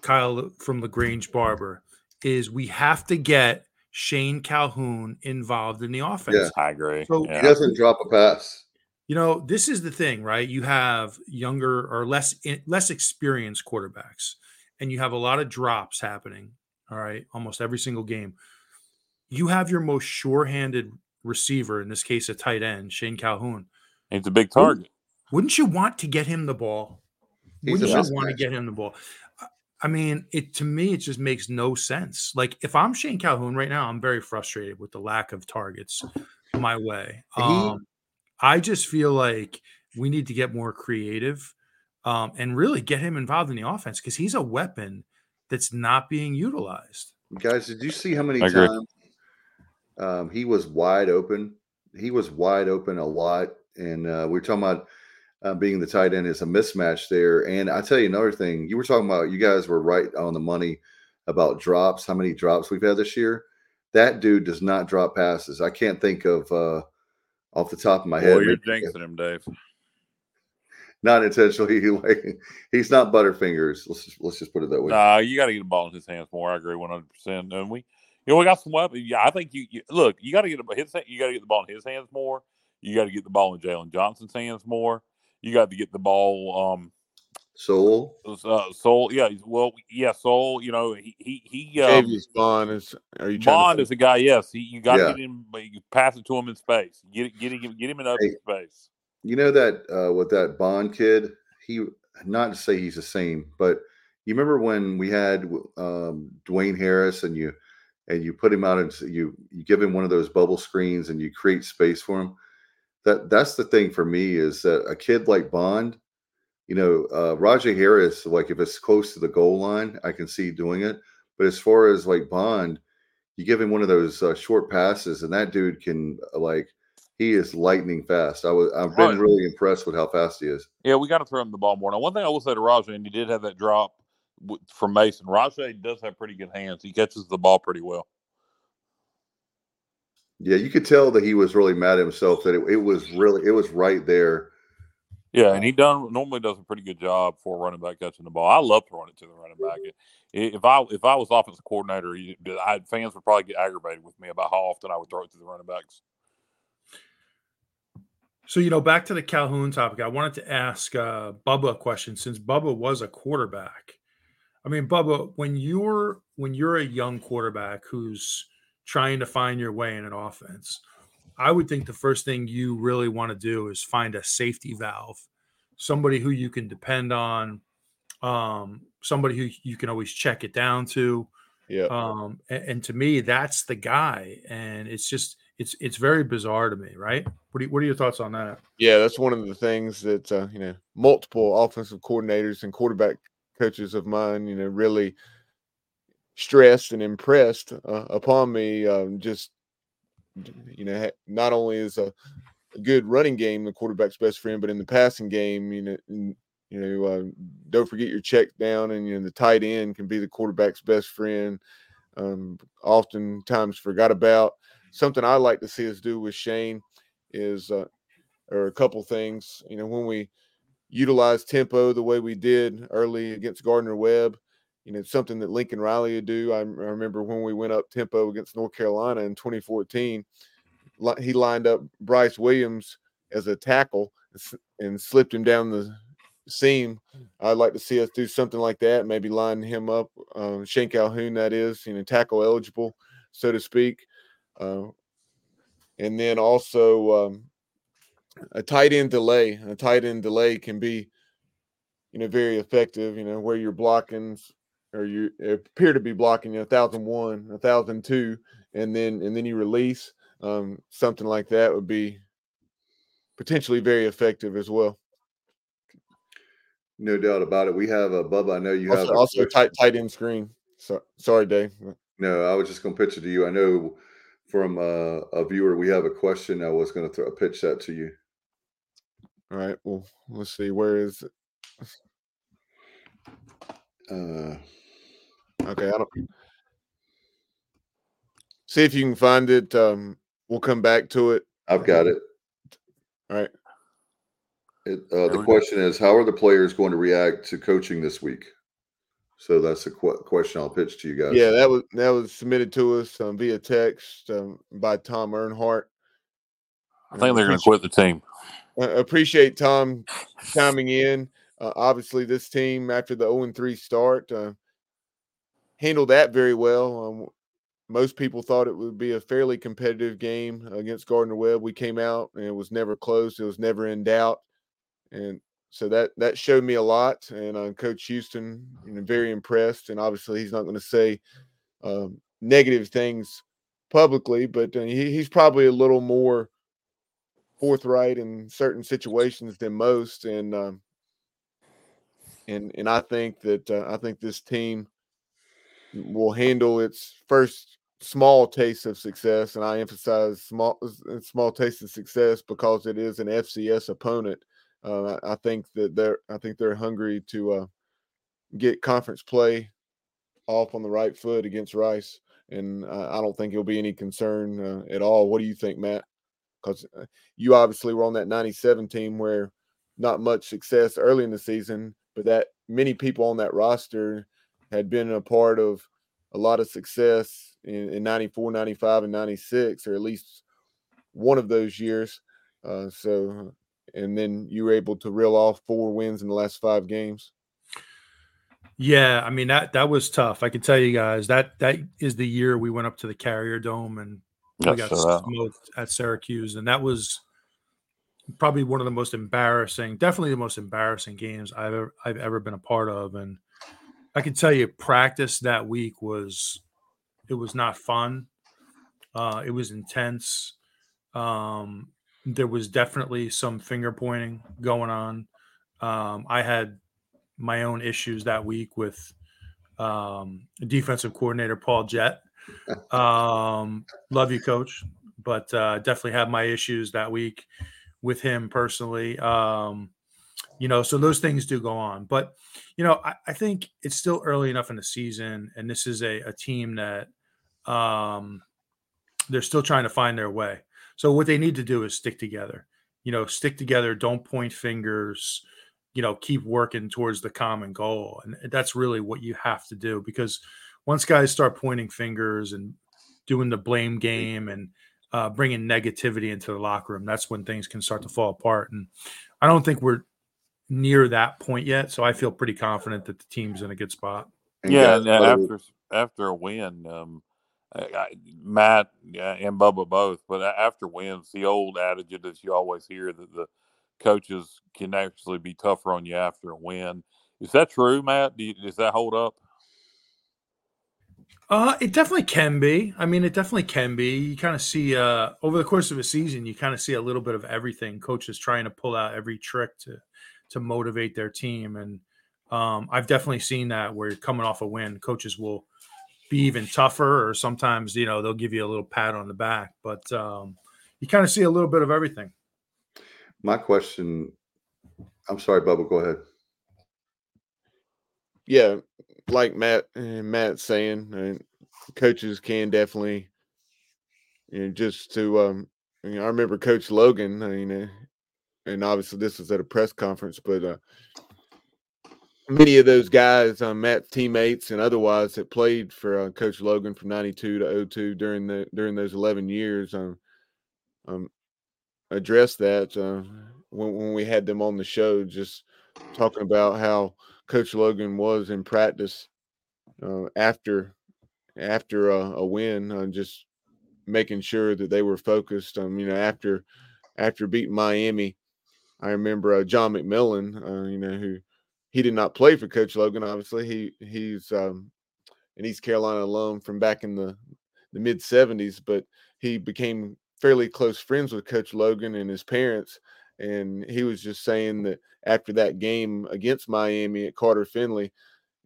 Kyle from La Grange Barber, is we have to get Shane Calhoun involved in the offense. Yeah. I agree. So- yeah. He doesn't drop a pass. You know, this is the thing, right? You have younger or less less experienced quarterbacks, and you have a lot of drops happening. All right, almost every single game. You have your most sure-handed receiver, in this case, a tight end, Shane Calhoun. He's a big target. Wouldn't you want to get him the ball? He's Wouldn't you want to get him the ball? I- I mean, it to me, it just makes no sense. Like if I'm Shane Calhoun right now, I'm very frustrated with the lack of targets my way. He- Um, I just feel like we need to get more creative um, and really get him involved in the offense because he's a weapon that's not being utilized. Guys, did you see how many times um, he was wide open? He was wide open a lot, and uh, we are talking about uh, being the tight end is a mismatch there. And I tell you another thing, you were talking about you guys were right on the money about drops. How many drops we've had this year? That dude does not drop passes. I can't think of uh, off the top of my head. Boy, you're maybe- jinxing him, Dave. Not intentionally. He like he's not Butterfingers. Let's just, let's just put it that way. Nah, you got to get the ball in his hands more. I agree, one hundred percent. And we, you know, we got some weapons. Yeah, I think you, you look. You got to get the- his. You got to get the ball in his hands more. You got to get the ball in Jalen Johnson's hands more. You got to get the ball. Um, Sowell. uh, Sowell. Yeah, well, yeah, Sowell. You know, he he he. Um, Bond is. Are you Bond is a guy. Yes, he, you got to Yeah. get him. but You pass it to him in space. Get it, get him, get him in open Hey. space. You know that uh, with that Bond kid, he not to say he's the same, but you remember when we had um, Dwayne Harris and you and you put him out and you you give him one of those bubble screens and you create space for him. That that's the thing for me is that a kid like Bond, you know, uh, Rahjai Harris, like if it's close to the goal line, I can see doing it. But as far as like Bond, you give him one of those uh, short passes, and that dude can uh, like he is lightning fast. I was I've been really impressed with how fast he is. Yeah, we got to throw him the ball more. Now, one thing I will say to Rahjai, and he did have that drop from Mason. Rahjai does have pretty good hands. He catches the ball pretty well. Yeah, you could tell that he was really mad at himself that it, it was really it was right there. Yeah, and he done normally does a pretty good job for running back catching the ball. I love throwing it to the running back. I- If I if I was offensive coordinator, you- I, fans would probably get aggravated with me about how often I would throw it to the running backs. So, you know, back to the Calhoun topic, I wanted to ask uh, Bubba a question since Bubba was a quarterback. I mean, Bubba, when you're when you're a young quarterback who's trying to find your way in an offense, I would think the first thing you really want to do is find a safety valve, somebody who you can depend on, um, somebody who you can always check it down to. Yeah. Um, and, and to me, that's the guy. And it's just it's it's very bizarre to me, right? What do what are your thoughts on that? Yeah, that's one of the things that uh, you know multiple offensive coordinators and quarterback coaches of mine, you know, really stressed and impressed uh, upon me. Um, just you know, not only is a, good running game the quarterback's best friend, but in the passing game, you know, n- you know, uh, don't forget your check down, and you know, the tight end can be the quarterback's best friend. Um, oftentimes forgot about something I like to see us do with Shane is uh, or a couple things. You know, when we utilize tempo the way we did early against Gardner Webb, you know, it's something that Lincoln Riley would do. I remember when we went up tempo against North Carolina in 2014, li- he lined up Bryce Williams as a tackle and slipped him down the seam. I'd like to see us do something like that. Maybe line him up, uh, Shane Calhoun, that is, you know, tackle eligible, so to speak. Uh, and then also um, a tight end delay. A tight end delay can be, you know, very effective. You know, where you're blocking or you appear to be blocking a thousand one, a thousand two, and then and then you release um, something like that would be potentially very effective as well. No doubt about it. We have a Bubba. I know you also, have also tight tight end screen. So, sorry, Dave. No, I was just going to pitch it to you. I know from uh, a viewer we have a question. I was going to throw pitch that to you. All right. Well, let's see. Where is it? Uh, okay. I don't see if you can find it. Um, we'll come back to it. I've got it. All right. It, uh, the question is, how are the players going to react to coaching this week? So that's a qu- question I'll pitch to you guys. Yeah, that was that was submitted to us um, via text um, by Tom Earnhardt. I think they're going to quit the team. Uh, appreciate Tom chiming in. Uh, obviously, this team after the 0 3 start uh, handled that very well. Um, most people thought it would be a fairly competitive game against Gardner Webb. We came out and it was never close. It was never in doubt, and so that that showed me a lot. And uh, Coach Houston, very impressed. And obviously, he's not going to say um, negative things publicly, but uh, he, he's probably a little more forthright in certain situations than most. And um, and and I think that uh, I think this team will handle its first small taste of success, and I emphasize small small taste of success because it is an FCS opponent. Uh, I, think that they're I think they're hungry to uh, get conference play off on the right foot against Rice, and I don't think it'll be any concern uh, at all. What do you think, Matt? Because uh, you obviously were on that '97 team where not much success early in the season, but that many people on that roster had been a part of a lot of success in, in 94, 95, and 96, or at least one of those years. Uh, so, and then you were able to reel off four wins in the last five games. Yeah, I mean that that was tough. I can tell you guys that that is the year we went up to the Carrier Dome and we got smoked at Syracuse, and that was probably one of the most embarrassing, definitely the most embarrassing games I've ever I've ever been a part of. And I can tell you, practice that week was it was not fun. Uh, it was intense. Um, there was definitely some finger pointing going on. Um, I had my own issues that week with um, defensive coordinator Paul Jette. Um, love you, coach, but uh, definitely have my issues that week with him personally. Um, you know, so those things do go on. But, you know, I, I, think it's still early enough in the season, and this is a, a team that um, they're still trying to find their way. So what they need to do is stick together. You know, stick together. Don't point fingers. You know, keep working towards the common goal, and that's really what you have to do. Because once guys start pointing fingers and doing the blame game and uh, bringing negativity into the locker room, that's when things can start to fall apart. And I don't think we're near that point yet. So I feel pretty confident that the team's in a good spot. Yeah, and after after a win, um, I, Matt and Bubba both, but after wins, the old adage that you always hear that the coaches can actually be tougher on you after a win. Is that true, Matt? You, does that hold up? Uh, it definitely can be. I mean, it definitely can be. You kind of see uh, over the course of a season, you kind of see a little bit of everything. Coaches trying to pull out every trick to to motivate their team, and um, I've definitely seen that where you're coming off a win, coaches will be even tougher, or sometimes you know they'll give you a little pat on the back. But um, you kind of see a little bit of everything. My question, I'm sorry, Bubba, go ahead. Yeah, like Matt eh, Matt's saying, and coaches can definitely, you know, just to um, I, mean, I remember Coach Logan. I mean, uh, and obviously this was at a press conference, but uh, many of those guys, um, Matt's teammates and otherwise, that played for uh, Coach Logan from '92 to 02 during the during those 11 years, um, um addressed that uh, when when we had them on the show, just talking about how Coach Logan was in practice uh, after after a, a win, uh, just making sure that they were focused. Um, you know, after after beating Miami, I remember uh, John McMillan. Uh, you know, who he did not play for Coach Logan. Obviously, he he's um, an East Carolina alum from back in the the mid 70s, but he became fairly close friends with Coach Logan and his parents. And he was just saying that after that game against Miami at Carter Finley,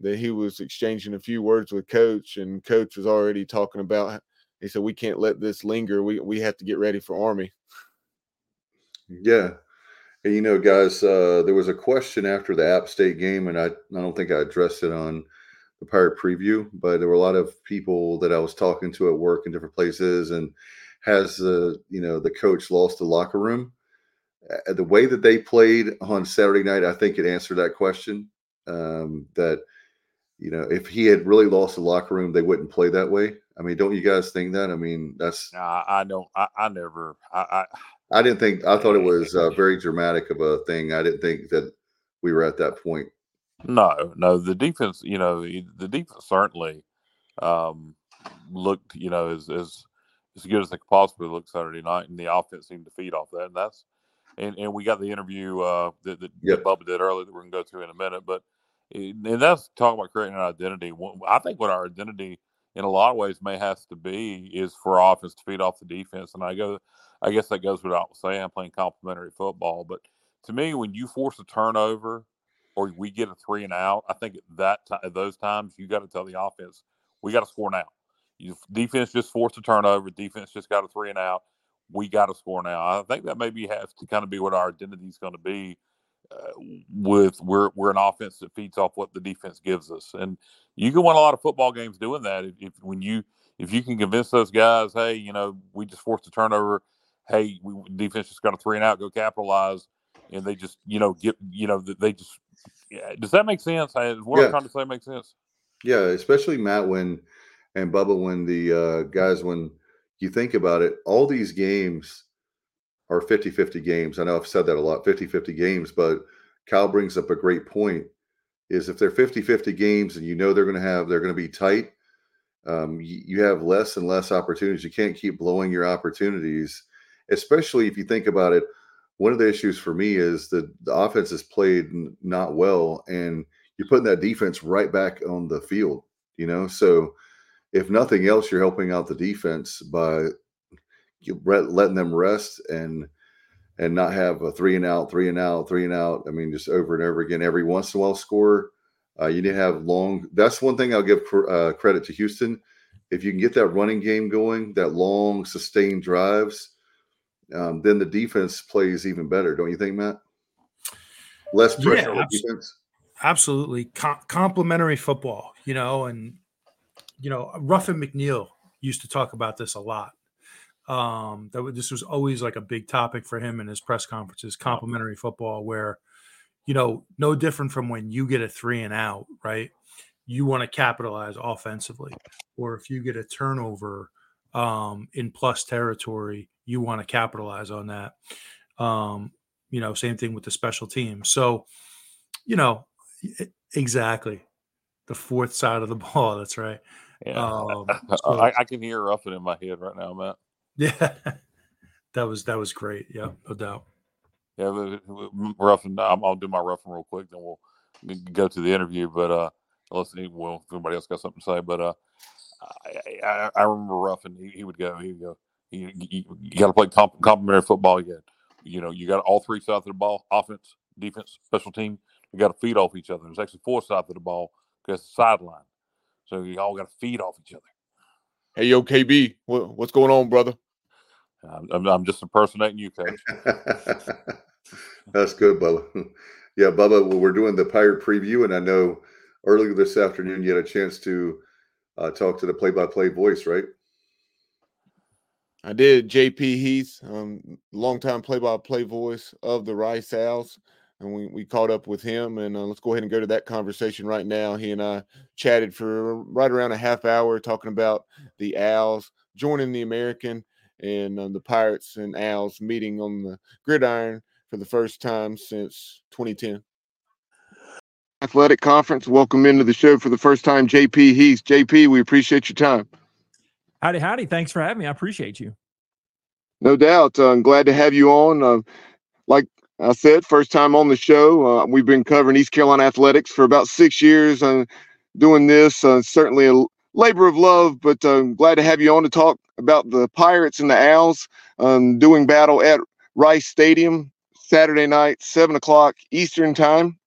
that he was exchanging a few words with Coach, and Coach was already talking about. He said, "We can't let this linger. We we have to get ready for Army." Yeah, you know, guys, uh, there was a question after the App State game, and I I don't think I addressed it on the Pirate Preview, but there were a lot of people that I was talking to at work in different places, and has the you know the coach lost the locker room? Uh, the way that they played on Saturday night, I think it answered that question. Um, that you know, if he had really lost the locker room, they wouldn't play that way. I mean, don't you guys think that? I mean, that's. Uh, I don't. I, I never. I. I didn't think. I thought it was uh, very dramatic of a thing. I didn't think that we were at that point. No, no. The defense, you know, the defense certainly um, looked, you know, as as as good as they could possibly look Saturday night, and the offense seemed to feed off that. And that's and and we got the interview uh, that, that, yep. that Bubba did earlier that we're gonna go to in a minute, but and that's talking about creating an identity. I think what our identity in a lot of ways may has to be is for offense to feed off the defense. And I go, I guess that goes without saying. I'm playing complementary football, but to me, when you force a turnover or we get a three and out, I think at that t- those times you got to tell the offense we got to score now. You defense just forced a turnover. Defense just got a three and out. We got to score now. I think that maybe has to kind of be what our identity is going to be uh, with we're we're an offense that feeds off what the defense gives us, and you can win a lot of football games doing that. If, if when you if you can convince those guys, hey, you know, we just forced a turnover, hey, we, defense just got a three and out, go capitalize, and they just you know get you know they just yeah, does that make sense? What yeah. I'm trying to say makes sense. Yeah, especially Matt when and Bubba when the uh, guys when you think about it, all these games are 50 50 games. I know I've said that a lot 50 50 games, but Kyle brings up a great point is if they're 50 50 games and you know they're going to have, they're going to be tight, um, you, you have less and less opportunities. You can't keep blowing your opportunities, especially if you think about it. One of the issues for me is that the offense has played not well, and you're putting that defense right back on the field, you know? So, if nothing else, you're helping out the defense by letting them rest and and not have a three and out, three and out, three and out. I mean, just over and over again. Every once in a while, score. Uh, you need to have long. That's one thing I'll give uh, credit to Houston. If you can get that running game going, that long sustained drives, um, then the defense plays even better. Don't you think, Matt? Less pressure yeah, on defense. Absolutely, Com- complementary football. You know, and you know, Ruffin McNeill used to talk about this a lot um, that this was always like a big topic for him in his press conferences, complementary football, where you know, no different from when you get a three and out, right? You want to capitalize offensively, or if you get a turnover um, in plus territory, you want to capitalize on that. Um, you know, same thing with the special team. So, you know, exactly the fourth side of the ball. That's right. Yeah. Um, so, I, I, can hear Ruffin in my head right now, Matt. Yeah, that was that was great. Yeah, no doubt. Yeah, Ruffin. I'll, I'll do my Ruffin real quick, then we'll go to the interview. But uh, let's see. Well, if anybody else got something to say, but uh, I, I, I remember Ruffin. He, he would go. He would go. You, you, you got to play comp- complementary football. You got, you know, you got all three sides of the ball: offense, defense, special team. You got to feed off each other. There's actually four sides of the ball because the sideline. So you all got to feed off each other. Hey, yo, KB, what, what's going on, brother? I'm, I'm just impersonating you, coach. That's good, Bubba. Yeah, Bubba, well, we're doing the pirate preview, and I know earlier this afternoon you had a chance to uh, talk to the play-by-play voice, right? I did. JP Heath, um, longtime play-by-play voice of the Rice Owls, and we, we caught up with him. And uh, let's go ahead and go to that conversation right now. He and I chatted for right around a half hour talking about the Owls joining the American and um, the Pirates and Owls meeting on the gridiron for the first time since 2010. Athletic Conference. Welcome into the show for the first time, JP Heath. JP, we appreciate your time. Howdy, howdy. Thanks for having me. I appreciate you. No doubt. Uh, I'm glad to have you on. Uh, like I said, first time on the show. Uh, we've been covering East Carolina athletics for about six years. Uh, doing this, uh, certainly a, labor of love, but um, glad to have you on to talk about the Pirates and the Owls um, doing battle at Rice Stadium Saturday night, seven o'clock Eastern time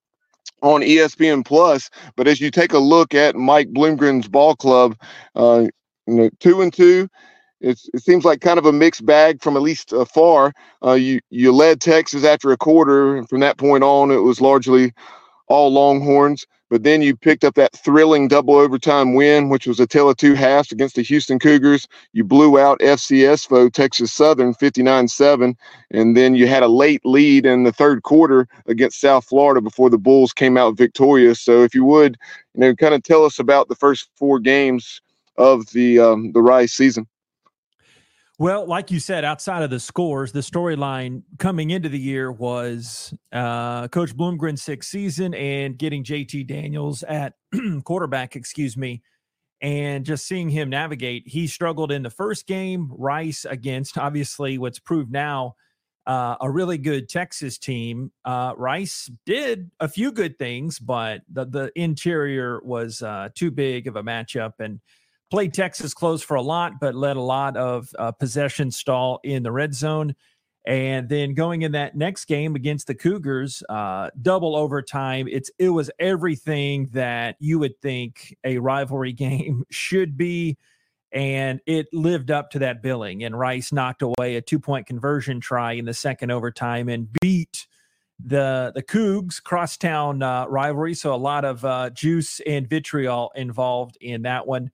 on ESPN Plus. But as you take a look at Mike Bloomgren's ball club, uh, you know, two and two. It's, it seems like kind of a mixed bag from at least afar. Uh, you you led Texas after a quarter, and from that point on, it was largely all Longhorns. But then you picked up that thrilling double overtime win, which was a tale of two halves against the Houston Cougars. You blew out FCS foe Texas Southern 59 7. And then you had a late lead in the third quarter against South Florida before the Bulls came out victorious. So if you would, you know, kind of tell us about the first four games of the um, the Rice season. Well, like you said, outside of the scores, the storyline coming into the year was uh, Coach Bloomgren's sixth season and getting JT Daniels at quarterback, excuse me, and just seeing him navigate. He struggled in the first game, Rice against obviously what's proved now uh, a really good Texas team. Uh, Rice did a few good things, but the, the interior was uh, too big of a matchup. And played Texas close for a lot, but let a lot of uh, possession stall in the red zone. And then going in that next game against the Cougars, uh, double overtime. It's it was everything that you would think a rivalry game should be, and it lived up to that billing. And Rice knocked away a two point conversion try in the second overtime and beat the the Cougs crosstown uh, rivalry. So a lot of uh, juice and vitriol involved in that one.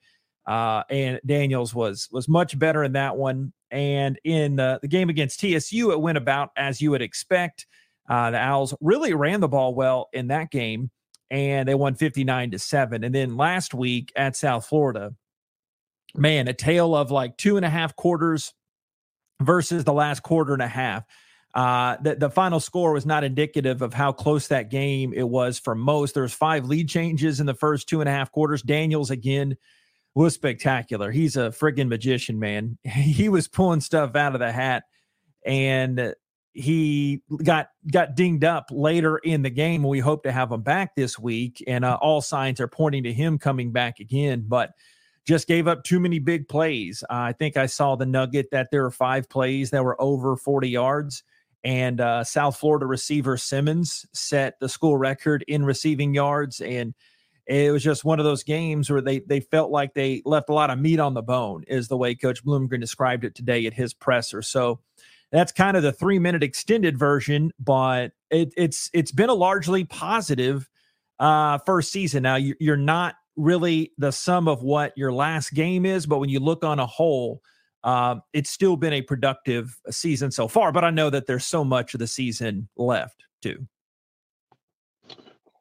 Uh, and Daniels was was much better in that one. And in the, the game against TSU, it went about as you would expect. Uh, the Owls really ran the ball well in that game, and they won 59 to 7. And then last week at South Florida, man, a tale of like two and a half quarters versus the last quarter and a half. Uh, the, the final score was not indicative of how close that game it was for most. There was five lead changes in the first two and a half quarters. Daniels again was spectacular. He's a friggin' magician, man. He was pulling stuff out of the hat and he got got dinged up later in the game. We hope to have him back this week, and uh, all signs are pointing to him coming back again. But just gave up too many big plays. Uh, I think I saw the nugget that there were five plays that were over 40 yards, and uh, South Florida receiver Simmons set the school record in receiving yards and it was just one of those games where they they felt like they left a lot of meat on the bone, is the way Coach Bloomgren described it today at his presser. So that's kind of the three minute extended version, but it, it's it's been a largely positive uh, first season. Now you're not really the sum of what your last game is, but when you look on a whole, uh, it's still been a productive season so far. But I know that there's so much of the season left too.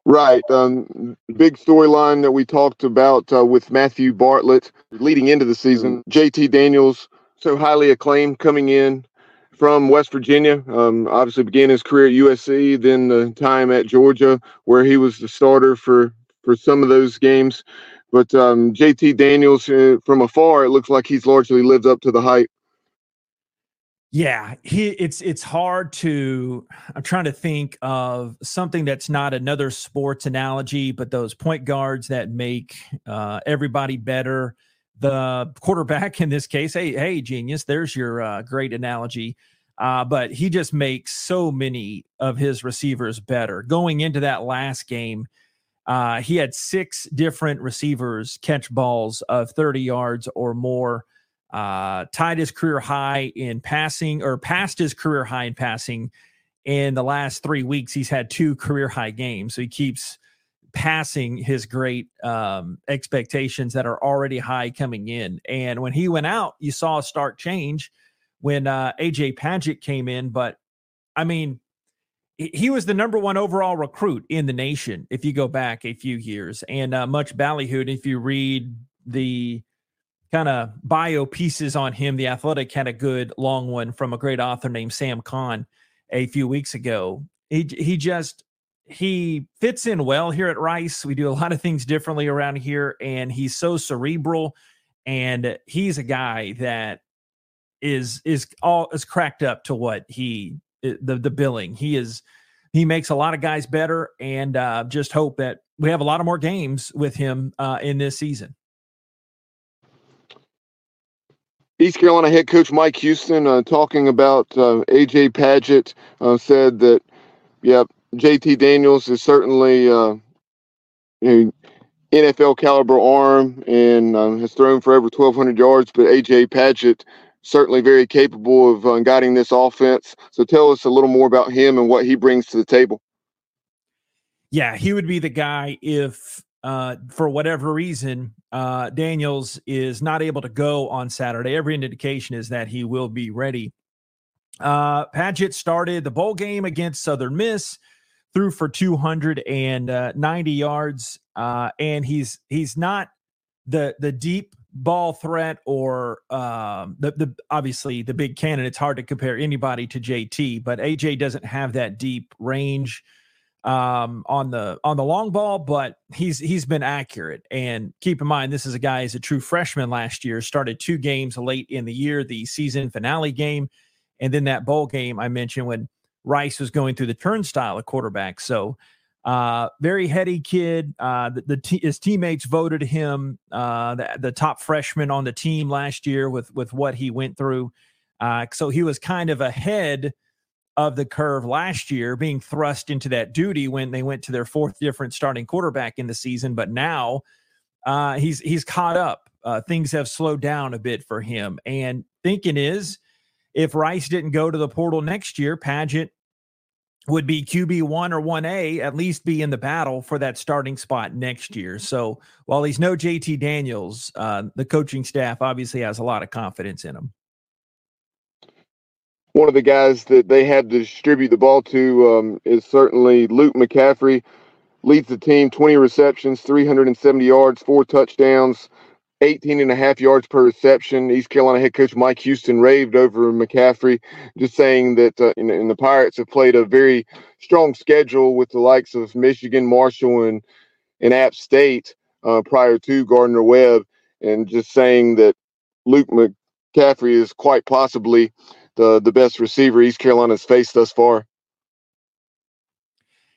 Right. Um, big storyline that we talked about uh, with Matthew Bartlett leading into the season. JT Daniels, so highly acclaimed coming in from West Virginia. Um, obviously began his career at USC, then the time at Georgia where he was the starter for for some of those games. But um, JT Daniels, uh, from afar, it looks like he's largely lived up to the hype. Yeah, he it's it's hard to I'm trying to think of something that's not another sports analogy, but those point guards that make uh, everybody better. The quarterback in this case, hey, hey, genius, there's your uh, great analogy. Uh, but he just makes so many of his receivers better. Going into that last game, uh, he had six different receivers catch balls of 30 yards or more uh, tied his career high in passing or passed his career high in passing. In the last three weeks, he's had two career high games. So he keeps passing his great um, expectations that are already high coming in. And when he went out, you saw a stark change when uh, AJ Padgett came in. But I mean, he was the number one overall recruit in the nation if you go back a few years and uh, much ballyhooed if you read the kind of bio pieces on him. The Athletic had a good long one from a great author named Sam Khan a few weeks ago. He he just he fits in well here at Rice. We do a lot of things differently around here, and he's so cerebral. And he's a guy that is is all is cracked up to what he the the billing. He is he makes a lot of guys better, and uh, just hope that we have a lot of more games with him uh, in this season. East Carolina head coach Mike Houston uh, talking about uh, AJ Padgett, uh, said that, yeah, JT Daniels is certainly uh, a NFL caliber arm and um, has thrown for over 1,200 yards, but AJ Padgett certainly very capable of uh, guiding this offense. So tell us a little more about him and what he brings to the table. Yeah, he would be the guy if uh, for whatever reason, uh, Daniels is not able to go on Saturday. Every indication is that he will be ready. Uh, Padgett started the bowl game against Southern Miss, threw for 290 yards, uh, and he's he's not the the deep ball threat or um, the the obviously the big cannon. It's hard to compare anybody to JT, but AJ doesn't have that deep range um, on the on the long ball, but he's he's been accurate. And keep in mind, this is a guy who's a true freshman last year. Started two games late in the year, the season finale game, and then that bowl game I mentioned when Rice was going through the turnstile at quarterback. So. Uh, very heady kid. Uh, the, the t- his teammates voted him uh, the, the top freshman on the team last year with with what he went through. Uh, so he was kind of ahead of the curve last year, being thrust into that duty when they went to their fourth different starting quarterback in the season. But now uh, he's he's caught up. Uh, things have slowed down a bit for him. And thinking is, if Rice didn't go to the portal next year, Padgett would be QB one or one A, at least be in the battle for that starting spot next year. So while he's no JT Daniels, uh, the coaching staff obviously has a lot of confidence in him one of the guys that they had to distribute the ball to um, is certainly Luke McCaffrey. Leads the team 20 receptions, 370 yards, four touchdowns, 18 and a half yards per reception. East Carolina head coach Mike Houston raved over McCaffrey, just saying that uh, in, in the Pirates have played a very strong schedule with the likes of Michigan, Marshall, and, and App State uh, prior to Gardner Webb, and just saying that Luke McCaffrey is quite possibly the the best receiver East Carolina's faced thus far.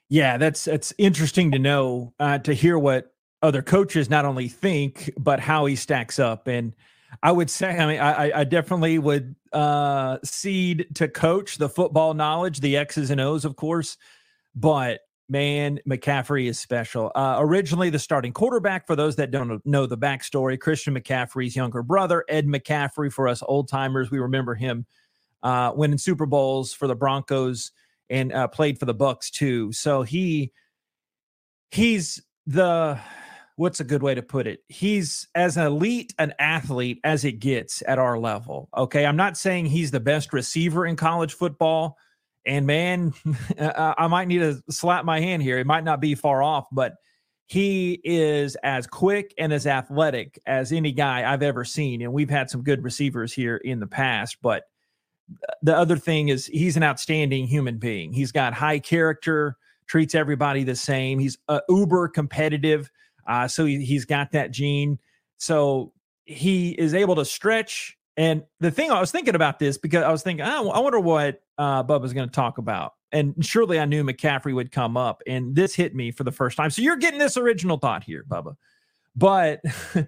Yeah, that's that's interesting to know uh, to hear what other coaches not only think but how he stacks up. And I would say, I mean, I, I definitely would uh, cede to coach the football knowledge, the X's and O's, of course. But man, McCaffrey is special. Uh, originally, the starting quarterback, for those that don't know the backstory, Christian McCaffrey's younger brother, Ed McCaffrey, for us old timers, we remember him uh, winning Super Bowls for the Broncos and uh, played for the Bucks too. So he he's the what's a good way to put it? He's as elite an athlete as it gets at our level. Okay, I'm not saying he's the best receiver in college football. And man, I might need to slap my hand here. It might not be far off, but he is as quick and as athletic as any guy I've ever seen. And we've had some good receivers here in the past, but the other thing is he's an outstanding human being. He's got high character, treats everybody the same. He's uh, uber competitive. Uh, so he, he's got that gene. So he is able to stretch. And the thing I was thinking about this because I was thinking, oh, I wonder what uh, Bubba's going to talk about. And surely I knew McCaffrey would come up. And this hit me for the first time. So you're getting this original thought here, Bubba. But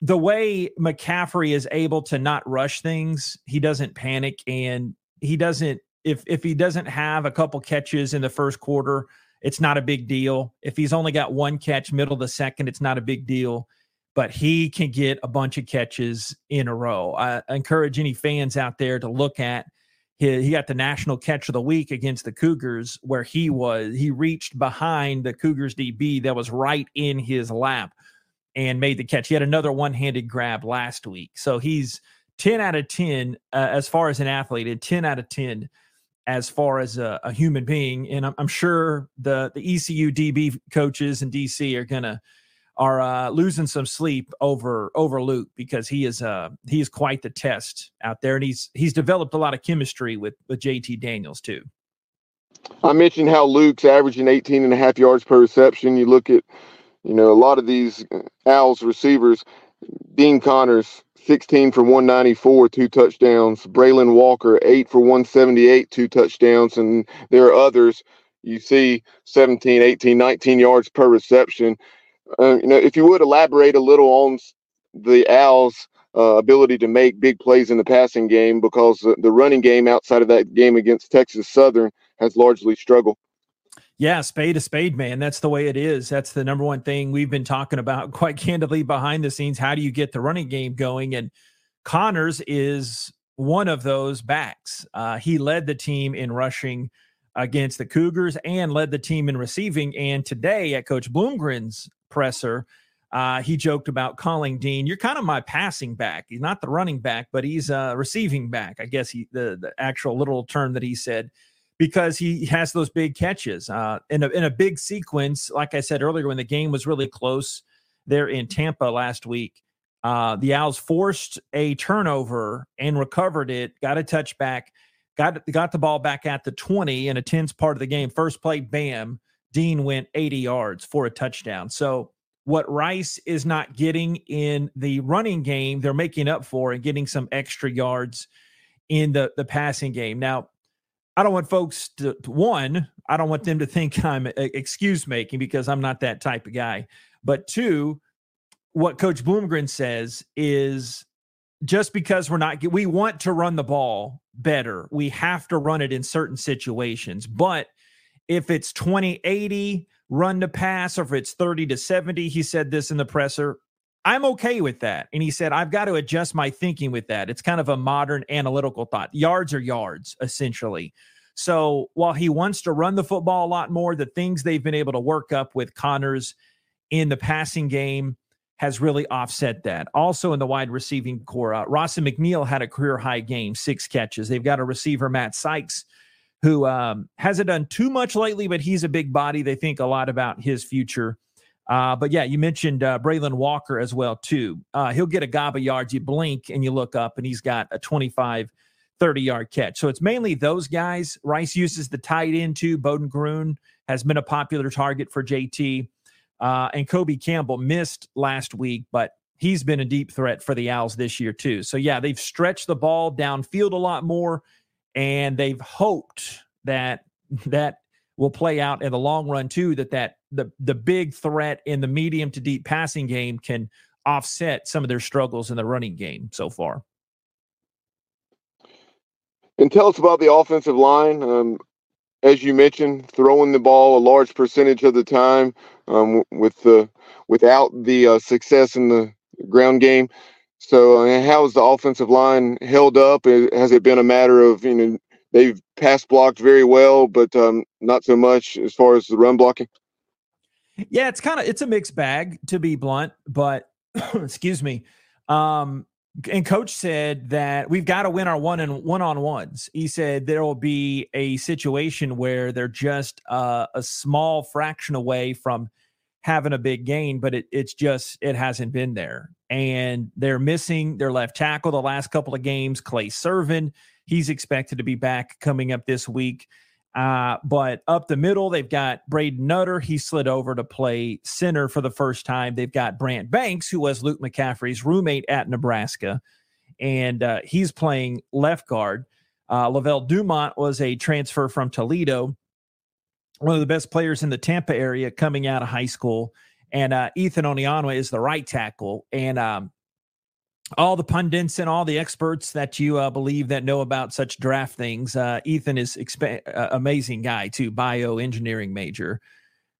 the way McCaffrey is able to not rush things, he doesn't panic and he doesn't if if he doesn't have a couple catches in the first quarter, it's not a big deal. If he's only got one catch middle of the second, it's not a big deal. But he can get a bunch of catches in a row. I encourage any fans out there to look at he, he got the national catch of the week against the Cougars, where he was he reached behind the Cougars DB that was right in his lap and made the catch. He had another one handed grab last week. So he's 10 out of 10 uh, as far as an athlete and 10 out of 10 as far as a, a human being. And I'm, I'm, sure the, the ECU DB coaches in DC are going to are uh, losing some sleep over over Luke because he is uh he is quite the test out there and he's he's developed a lot of chemistry with with JT Daniels too. I mentioned how Luke's averaging 18 and a half yards per reception. You look at you know, a lot of these uh, Owls receivers, Dean Connors, 16 for 194, two touchdowns. Braylon Walker, 8 for 178, two touchdowns. And there are others you see 17, 18, 19 yards per reception. Uh, you know, if you would elaborate a little on the Owls uh, ability to make big plays in the passing game because the, the running game outside of that game against Texas Southern has largely struggled. Yeah, spade a spade, man. That's the way it is. That's the number one thing we've been talking about quite candidly behind the scenes. How do you get the running game going? And Connors is one of those backs. Uh, he led the team in rushing against the Cougars and led the team in receiving. And today at Coach Bloomgren's presser, uh, he joked about calling Dean, "You're kind of my passing back. He's not the running back, but he's a receiving back." I guess he the the actual literal term that he said because he has those big catches uh, in a in a big sequence. Like I said earlier, when the game was really close there in Tampa last week, uh, the Owls forced a turnover and recovered it, got a touchback, got got the ball back at the twenty in a tense part of the game. First play, bam, Dean went eighty yards for a touchdown. So what Rice is not getting in the running game, they're making up for and getting some extra yards in the the passing game. Now, I don't want folks to one, I don't want them to think I'm eh, excuse making because I'm not that type of guy. But two, what Coach Bloomgren says is just because we're not we want to run the ball better. We have to run it in certain situations. But if it's 2080 run to pass or if it's 30 to 70. He said this in the presser. I'm okay with that. And he said, I've got to adjust my thinking with that. It's kind of a modern analytical thought. Yards are yards, essentially. So while he wants to run the football a lot more, the things they've been able to work up with Connors in the passing game has really offset that. Also in the wide receiving core, uh, and McNeil had a career high game, six catches. They've got a receiver, Matt Sykes, who um, hasn't done too much lately, but he's a big body. They think a lot about his future. Uh, but yeah, you mentioned uh, Braylon Walker as well too. Uh, he'll get a gob of yards. You blink and you look up, and he's got a 25, 30 yard catch. So it's mainly those guys. Rice uses the tight end too. Boden Groen has been a popular target for JT, uh, and Kobe Campbell missed last week, but he's been a deep threat for the Owls this year too. So yeah, they've stretched the ball downfield a lot more and they've hoped that that will play out in the long run too that that the the big threat in the medium to deep passing game can offset some of their struggles in the running game so far. And tell us about the offensive line. Um, as you mentioned throwing the ball a large percentage of the time um, with the without the uh, success in the ground game. So, uh, how has the offensive line held up? Has it been a matter of you know they've pass blocked very well, but um, not so much as far as the run blocking? Yeah, it's kind of it's a mixed bag to be blunt, but excuse me. Um, and coach said that we've got to win our one and one on ones. He said there will be a situation where they're just uh, a small fraction away from having a big gain, but it, it's just it hasn't been there. And they're missing their left tackle the last couple of games, Clay Servin. He's expected to be back coming up this week. Uh, but up the middle, they've got Braden Nutter. He slid over to play center for the first time. They've got Brant Banks, who was Luke McCaffrey's roommate at Nebraska, and uh, he's playing left guard. Uh, Lavelle Dumont was a transfer from Toledo one of the best players in the Tampa area coming out of high school. And uh, Ethan Onianwa is the right tackle. And um, all the pundits and all the experts that you uh, believe that know about such draft things, uh, Ethan is exp- uh, amazing guy too, bioengineering major.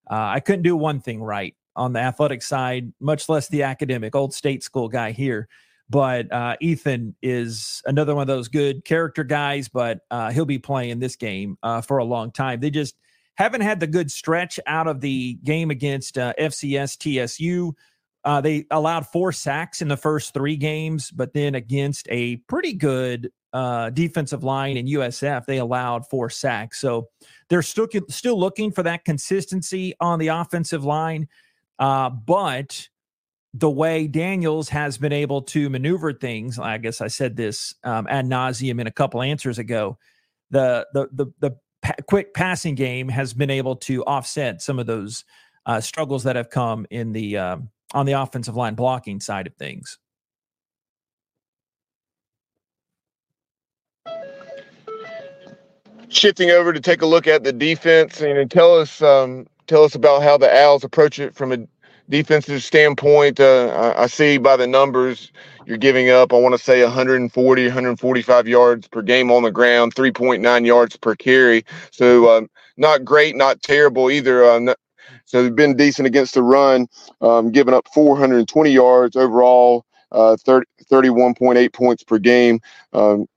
Uh, I couldn't do one thing right on the athletic side, much less the academic. Old state school guy here, but uh, Ethan is another one of those good character guys. But uh, he'll be playing this game for a long time. They just haven't had the good stretch out of the game against FCS TSU. Uh, they allowed four sacks in the first three games, but then against a pretty good uh, defensive line in USF, they allowed four sacks. So they're still still looking for that consistency on the offensive line. Uh, but the way Daniels has been able to maneuver things, I guess I said this um, ad nauseum in a couple answers ago. The the the the pa- quick passing game has been able to offset some of those uh, struggles that have come in the uh, on the offensive line blocking side of things. Shifting over to take a look at the defense and tell us um, tell us about how the Owls approach it from a defensive standpoint, uh, I, I, see by the numbers you're giving up, I want to say 140, 145 yards per game on the ground, 3.9 yards per carry. So um, not great, not terrible either. Uh, so they've been decent against the run, um, giving up 420 yards overall, uh, 30, 31.8 points per game. Um,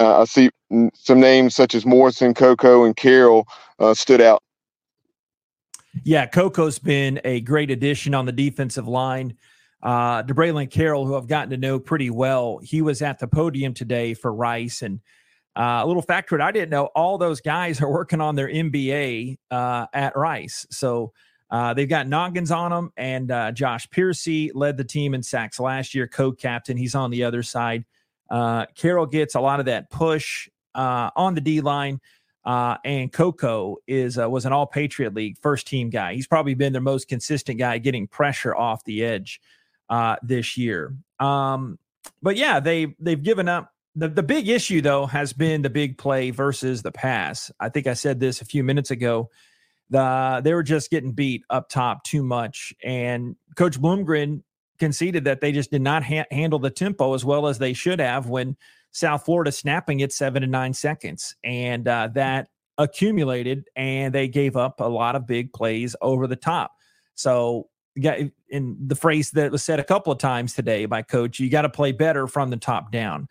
uh, I see some names such as Morrison, Coco, and Carroll uh, stood out. Yeah, Coco's been a great addition on the defensive line. Uh, DeBraylon Carroll, who I've gotten to know pretty well, he was at the podium today for Rice. And uh, a little factoid I didn't know all those guys are working on their MBA uh, at Rice. So uh, they've got Noggins on them, and uh, Josh Pearcy led the team in sacks last year, co captain. He's on the other side. Uh, Carroll gets a lot of that push uh, on the D line. And Coco is was an All Patriot League first team guy. He's probably been their most consistent guy, getting pressure off the edge this year. Um, but yeah, they they've given up. The, the big issue though has been the big play versus the pass. I think I said this a few minutes ago. The they were just getting beat up top too much, and Coach Bloomgren conceded that they just did not ha- handle the tempo as well as they should have when South Florida snapping it seven to nine seconds. And uh, that accumulated and they gave up a lot of big plays over the top. So, in the phrase that was said a couple of times today by coach, you got to play better from the top down.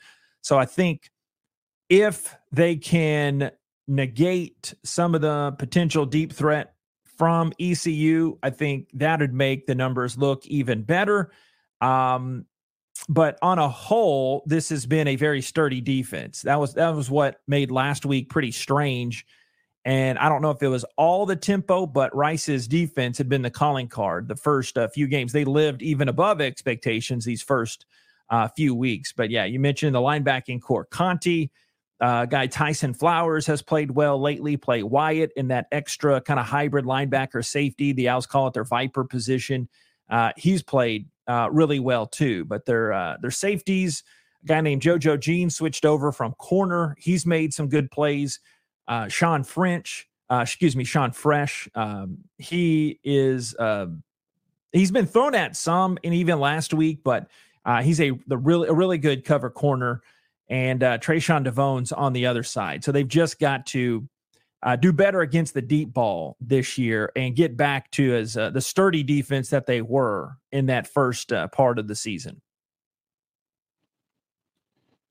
So, I think if they can negate some of the potential deep threat from ECU, I think that would make the numbers look even better. Um, but on a whole, this has been a very sturdy defense. That was that was what made last week pretty strange. And I don't know if it was all the tempo, but Rice's defense had been the calling card the first uh, few games. They lived even above expectations these first uh, few weeks. But yeah, you mentioned the linebacking core. Conti, uh, guy Tyson Flowers has played well lately. Plae Wyatt in that extra kind of hybrid linebacker safety. The Owls call it their Viper position. Uh, he's played uh, really well too. But their uh, their safeties, a guy named JoJo Jean switched over from corner. He's made some good plays. Uh, Sean French, uh, excuse me, Sean Fresh. Um, he is uh, he's been thrown at some, and even last week, but uh, he's a the really a really good cover corner. And uh, Trayshawn Devone's on the other side. So they've just got to uh, do better against the deep ball this year and get back to as uh, the sturdy defense that they were in that first uh, part of the season.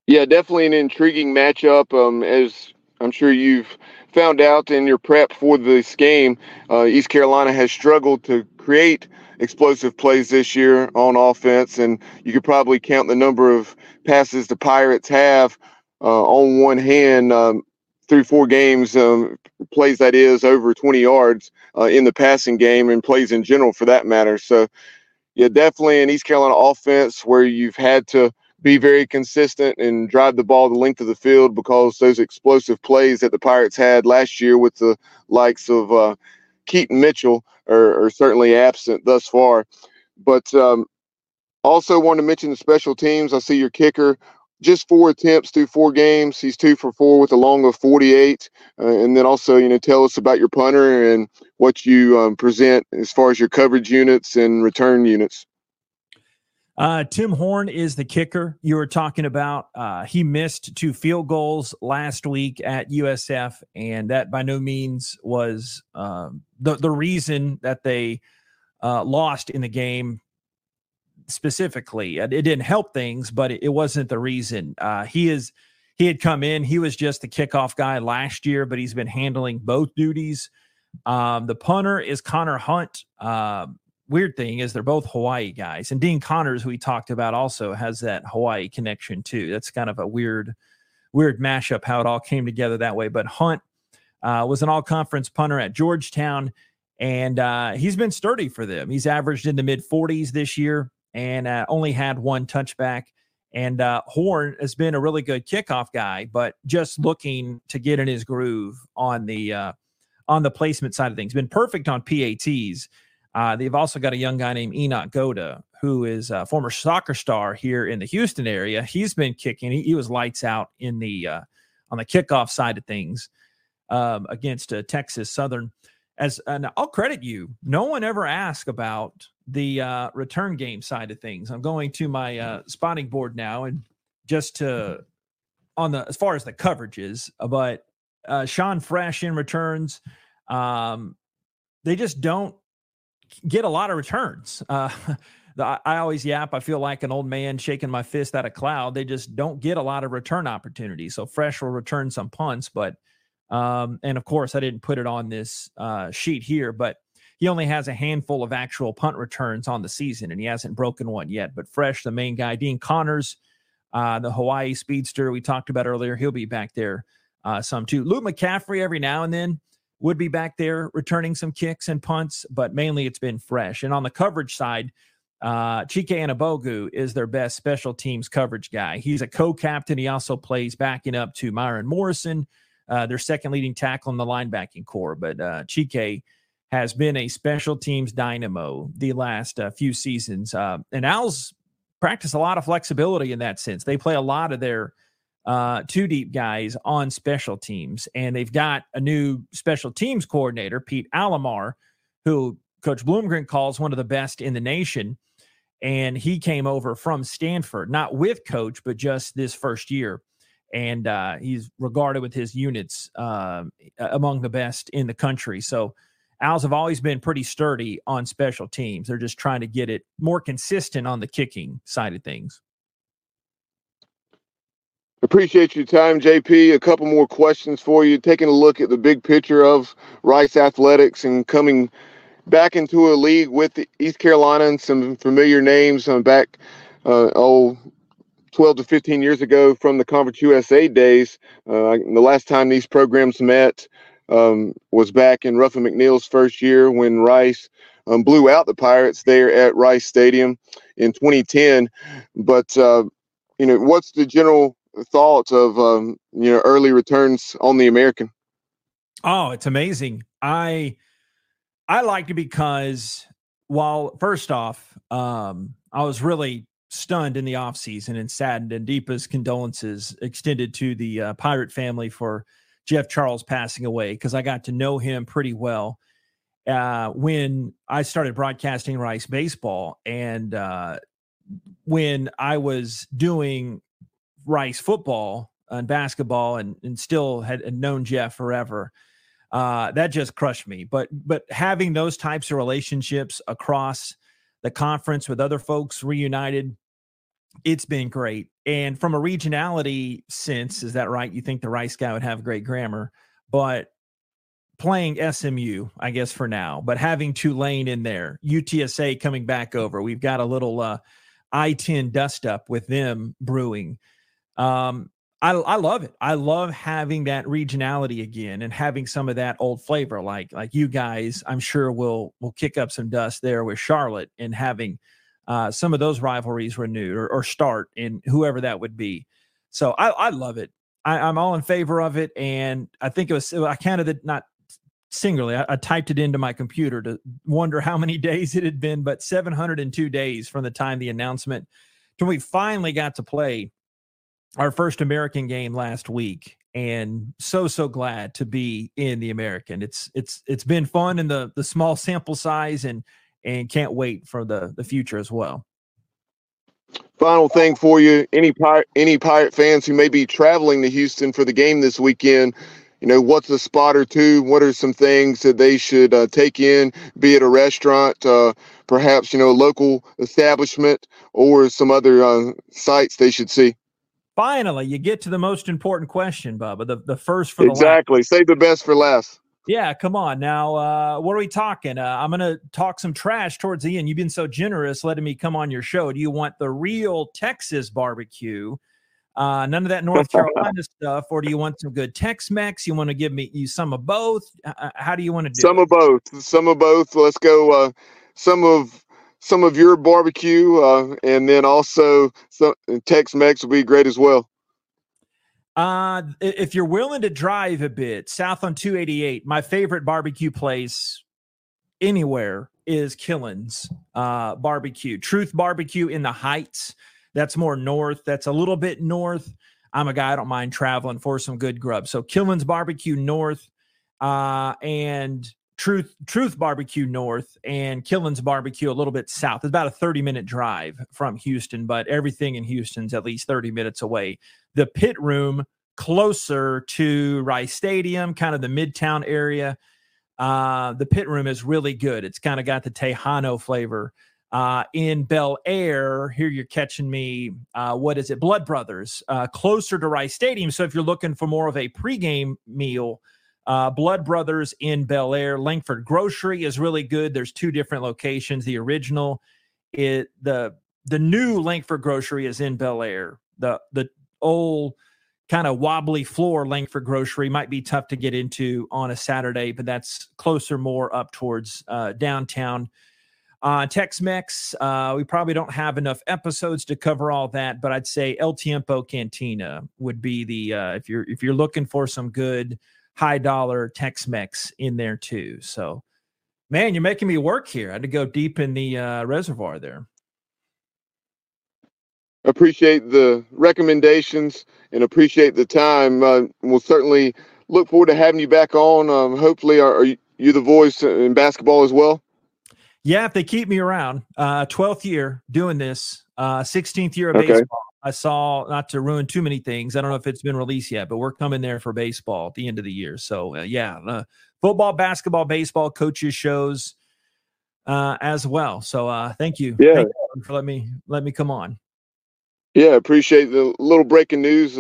Yeah, definitely an intriguing matchup. Um, as I'm sure you've found out in your prep for this game, uh, East Carolina has struggled to create explosive plays this year on offense, and you could probably count the number of passes the Pirates have uh, on one hand. Um, through four games, um, plays that is over 20 yards uh, in the passing game and plays in general for that matter. So, yeah, definitely an East Carolina offense where you've had to be very consistent and drive the ball the length of the field because those explosive plays that the Pirates had last year with the likes of uh, Keaton Mitchell are, are, certainly absent thus far. But um, also want to mention the special teams. I see your kicker just four attempts through four games. He's two for four with a long of 48. Uh, and then also, you know, tell us about your punter and what you um, present as far as your coverage units and return units. Uh, Tim Horn is the kicker you were talking about. Uh, he missed two field goals last week at USF, and that by no means was um, the the reason that they uh, lost in the game specifically. It, didn't help things, but it, wasn't the reason. Uh, he is he had come in. He was just the kickoff guy last year, but he's been handling both duties. Um, the punter is Connor Hunt. Uh, weird thing is they're both Hawaii guys, and Dean Connors, who we talked about, also has that Hawaii connection too. That's kind of a weird, weird mashup how it all came together that way. But Hunt uh, was an all-conference punter at Georgetown, and uh, he's been sturdy for them. He's averaged in the mid 40s this year and uh, only had one touchback. And uh, Horn has been a really good kickoff guy, but just looking to get in his groove on the uh, on the placement side of things. Been perfect on PATs. Uh, they've also got a young guy named Enoch Goda, who is a former soccer star here in the Houston area. He's been kicking. He, he was lights out in the uh, on the kickoff side of things um, against uh, Texas Southern. As and I'll credit you. No one ever asked about the uh, return game side of things. I'm going to my uh, spotting board now, and just to on the as far as the coverages, but uh, Sean Fresh in returns, um, they just don't get a lot of returns. Uh, the, I always yap. I feel like an old man shaking my fist at a cloud. They just don't get a lot of return opportunities. So Fresh will return some punts, but um, and of course I didn't put it on this uh, sheet here, but he only has a handful of actual punt returns on the season, and he hasn't broken one yet. But Fresh, the main guy, Dean Connors, uh, the Hawaii speedster we talked about earlier, he'll be back there uh, some too. Luke McCaffrey every now and then would be back there returning some kicks and punts, but mainly it's been Fresh. And on the coverage side, uh, Chike Anigbogu is their best special teams coverage guy. He's a co-captain. He also plays backing up to Myron Morrison, uh, their second leading tackle in the linebacking core. But uh, Chike has been a special teams dynamo the last uh, few seasons. Uh, and Owls practice a lot of flexibility in that sense. They play a lot of their uh, two deep guys on special teams, and they've got a new special teams coordinator, Pete Alamar, who Coach Bloomgren calls one of the best in the nation. And he came over from Stanford, not with coach, but just this first year. And uh, he's regarded with his units uh, among the best in the country. So Owls have always been pretty sturdy on special teams. They're just trying to get it more consistent on the kicking side of things. Appreciate your time, JP. A couple more questions for you. Taking a look at the big picture of Rice athletics and coming back into a league with East Carolina and some familiar names um, back, uh, oh, 12 to 15 years ago from the Conference USA days. Uh, the last time these programs met, um, was back in Ruffin McNeill's first year when Rice um, blew out the Pirates there at Rice Stadium in 2010. But uh, you know, what's the general thoughts of um, you know early returns on the American? Oh, it's amazing. I I liked it because while first off, um, I was really stunned in the offseason and saddened and deepest condolences extended to the uh, pirate family for Jeff Charles passing away because I got to know him pretty well uh, when I started broadcasting Rice baseball. And uh, when I was doing Rice football and basketball and, and still had known Jeff forever, uh, that just crushed me. But but having those types of relationships across the conference with other folks reunited it's been great. And from a regionality sense, is that right? You think the Rice guy would have great grammar, but playing SMU, I guess for now, but having Tulane in there, UTSA coming back over. We've got a little uh, I 10 dust up with them brewing. Um, I, I love it. I love having that regionality again and having some of that old flavor. Like like you guys, I'm sure will will kick up some dust there with Charlotte and having uh, some of those rivalries renewed or, or, start in whoever that would be. So I, I love it. I, am all in favor of it, and I think it was I counted it not singularly. I, I, typed it into my computer to wonder how many days it had been, but 702 days from the time the announcement till we finally got to play our first American game last week and so so glad to be in the American. It's it's it's been fun in the the small sample size and and can't wait for the the future as well. Final thing for you: any pirate any pirate fans who may be traveling to Houston for the game this weekend, you know, what's a spot or two? What are some things that they should uh, take in? Be it a restaurant, uh, perhaps you know, a local establishment, or some other uh, sites they should see. Finally, you get to the most important question, Bubba. The the first for the exactly. Last. Save the best for last. Yeah, come on now. Uh, what are we talking? Uh, I'm going to talk some trash towards the end. You've been so generous letting me come on your show. Do you want the real Texas barbecue? Uh, none of that North Carolina stuff, or do you want some good Tex-Mex? You want to give me you some of both? Uh, how do you want to do? Some it? of both. Some of both. Let's go. Uh, some of some of your barbecue, uh, and then also some Tex-Mex will be great as well. Uh, if you're willing to drive a bit south on 288, my favorite barbecue place anywhere is Killen's uh, Barbecue. Truth Barbecue in the Heights. That's more north. That's a little bit north. I'm a guy I don't mind traveling for some good grub. So Killen's Barbecue North, uh, and Truth Truth Barbecue north and Killen's Barbecue a little bit south. It's about a 30 minute drive from Houston, but everything in Houston's at least 30 minutes away. The pit room closer to Rice Stadium, kind of the midtown area. Uh, the pit room is really good. It's kind of got the Tejano flavor. Uh, in Bellaire, here you're catching me. Uh, what is it? Blood Brothers, uh, closer to Rice Stadium. So if you're looking for more of a pregame meal, uh, Blood Brothers in Bel Air, Lankford Grocery is really good. There's two different locations. The original, it the the new Lankford Grocery is in Bellaire. The the old kind of wobbly floor Lankford Grocery might be tough to get into on a Saturday, but that's closer more up towards uh, downtown. Uh, Tex Mex, uh, we probably don't have enough episodes to cover all that, but I'd say El Tiempo Cantina would be the uh, if you're if you're looking for some good high dollar Tex Mex in there too. So, man, you're making me work here. I had to go deep in the uh, reservoir there. Appreciate the recommendations and appreciate the time. Uh, we'll certainly look forward to having you back on. Um, hopefully, are, are you the voice in basketball as well? Yeah, if they keep me around, uh, 12th year doing this, uh, 16th year of Okay. baseball. I saw not to ruin too many things. I don't know if it's been released yet, but we're coming there for baseball at the end of the year. So uh, yeah, uh, football, basketball, baseball, coaches shows uh, as well. So uh, thank you, Yeah. Thank you for let me let me come on. Yeah, appreciate the little breaking news.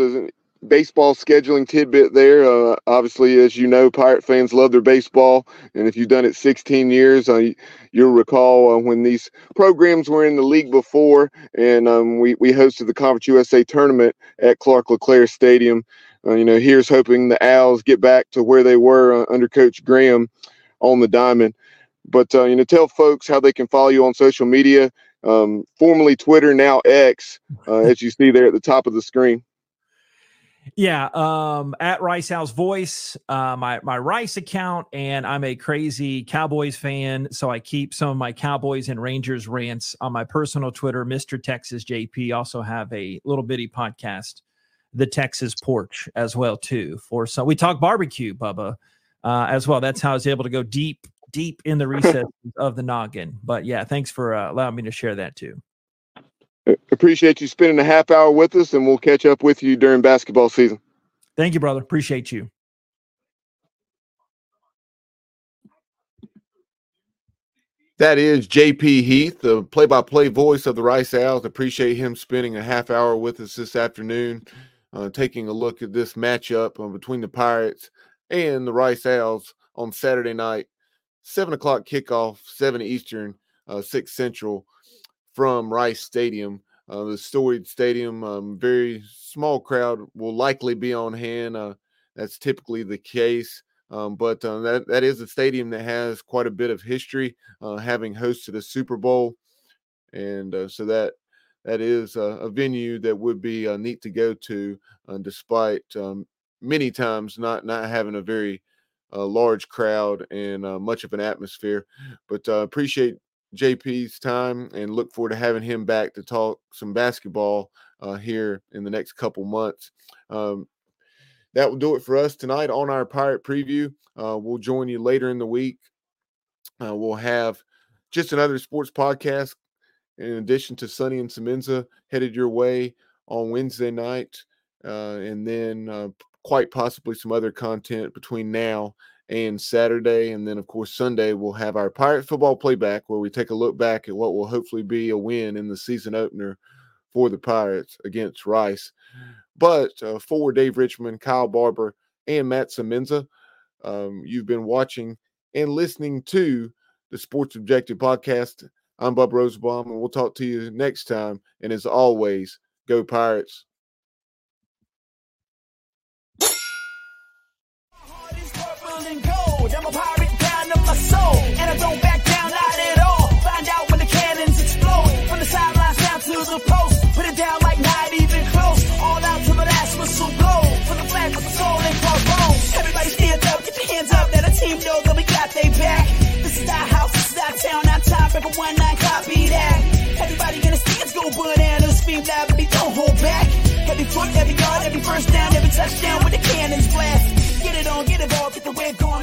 Baseball scheduling tidbit there. Uh, obviously, as you know, Pirate fans love their baseball, and if you've done it 16 years, uh, you'll recall uh, when these programs were in the league before, and um, we we hosted the Conference USA tournament at Clark LeClair Stadium. Uh, you know, here's hoping the Owls get back to where they were uh, under Coach Graham on the diamond. But uh, you know, tell folks how they can follow you on social media, um, formerly Twitter, now X, as you see there at the top of the screen. Yeah, um, at Rice House Voice, uh, my my Rice account, and I'm a crazy Cowboys fan, so I keep some of my Cowboys and Rangers rants on my personal Twitter, Mr. Texas JP. Also have a little bitty podcast, the Texas Porch, as well too. For some, we talk barbecue, Bubba, uh, as well. That's how I was able to go deep, deep in the recesses of the noggin. But yeah, thanks for uh, allowing me to share that too. Appreciate you spending a half hour with us, and we'll catch up with you during basketball season. Thank you, brother. Appreciate you. That is JP Heath, the play by play voice of the Rice Owls. Appreciate him spending a half hour with us this afternoon, uh, taking a look at this matchup uh, between the Pirates and the Rice Owls on Saturday night. Seven o'clock kickoff, seven Eastern, uh, six Central from Rice Stadium. Uh, the storied stadium, um, very small crowd will likely be on hand. Uh, that's typically the case. Um, but uh, that that is a stadium that has quite a bit of history, uh, having hosted a Super Bowl, and uh, so that that is a, venue that would be uh, neat to go to, despite um, many times not not having a very large crowd and much of an atmosphere. But appreciate JP's time and look forward to having him back to talk some basketball uh, here in the next couple months. Um, that will do it for us tonight on our Pirate Preview. Uh, we'll join you later in the week. Uh, we'll have just another sports podcast in addition to Sunny and Semenza headed your way on Wednesday night, uh, and then uh, quite possibly some other content between now and Saturday. And then, of course, Sunday, we'll have our Pirate football playback where we take a look back at what will hopefully be a win in the season opener for the Pirates against Rice. But uh, for Dave Richmond, Kyle Barber, and Matt Semenza, um, you've been watching and listening to the Sports Objective podcast. I'm Bob Rosebaum, and we'll talk to you next time. And as always, go Pirates. Don't back down, not at all. Find out when the cannons explode. From the sidelines down to the post, put it down like not even close. All out to the last whistle blow. For the flag, for the soul, and for. Everybody stand up, get your hands up. Let the team know that we got they back. This is our house, this is our town, our time. Forever one nine, copy that. Everybody in the stands go bananas, scream loud, baby, don't hold back. Every foot, every yard, every first down, every touchdown with the cannons blast. Get it on, get it all, get the wave going.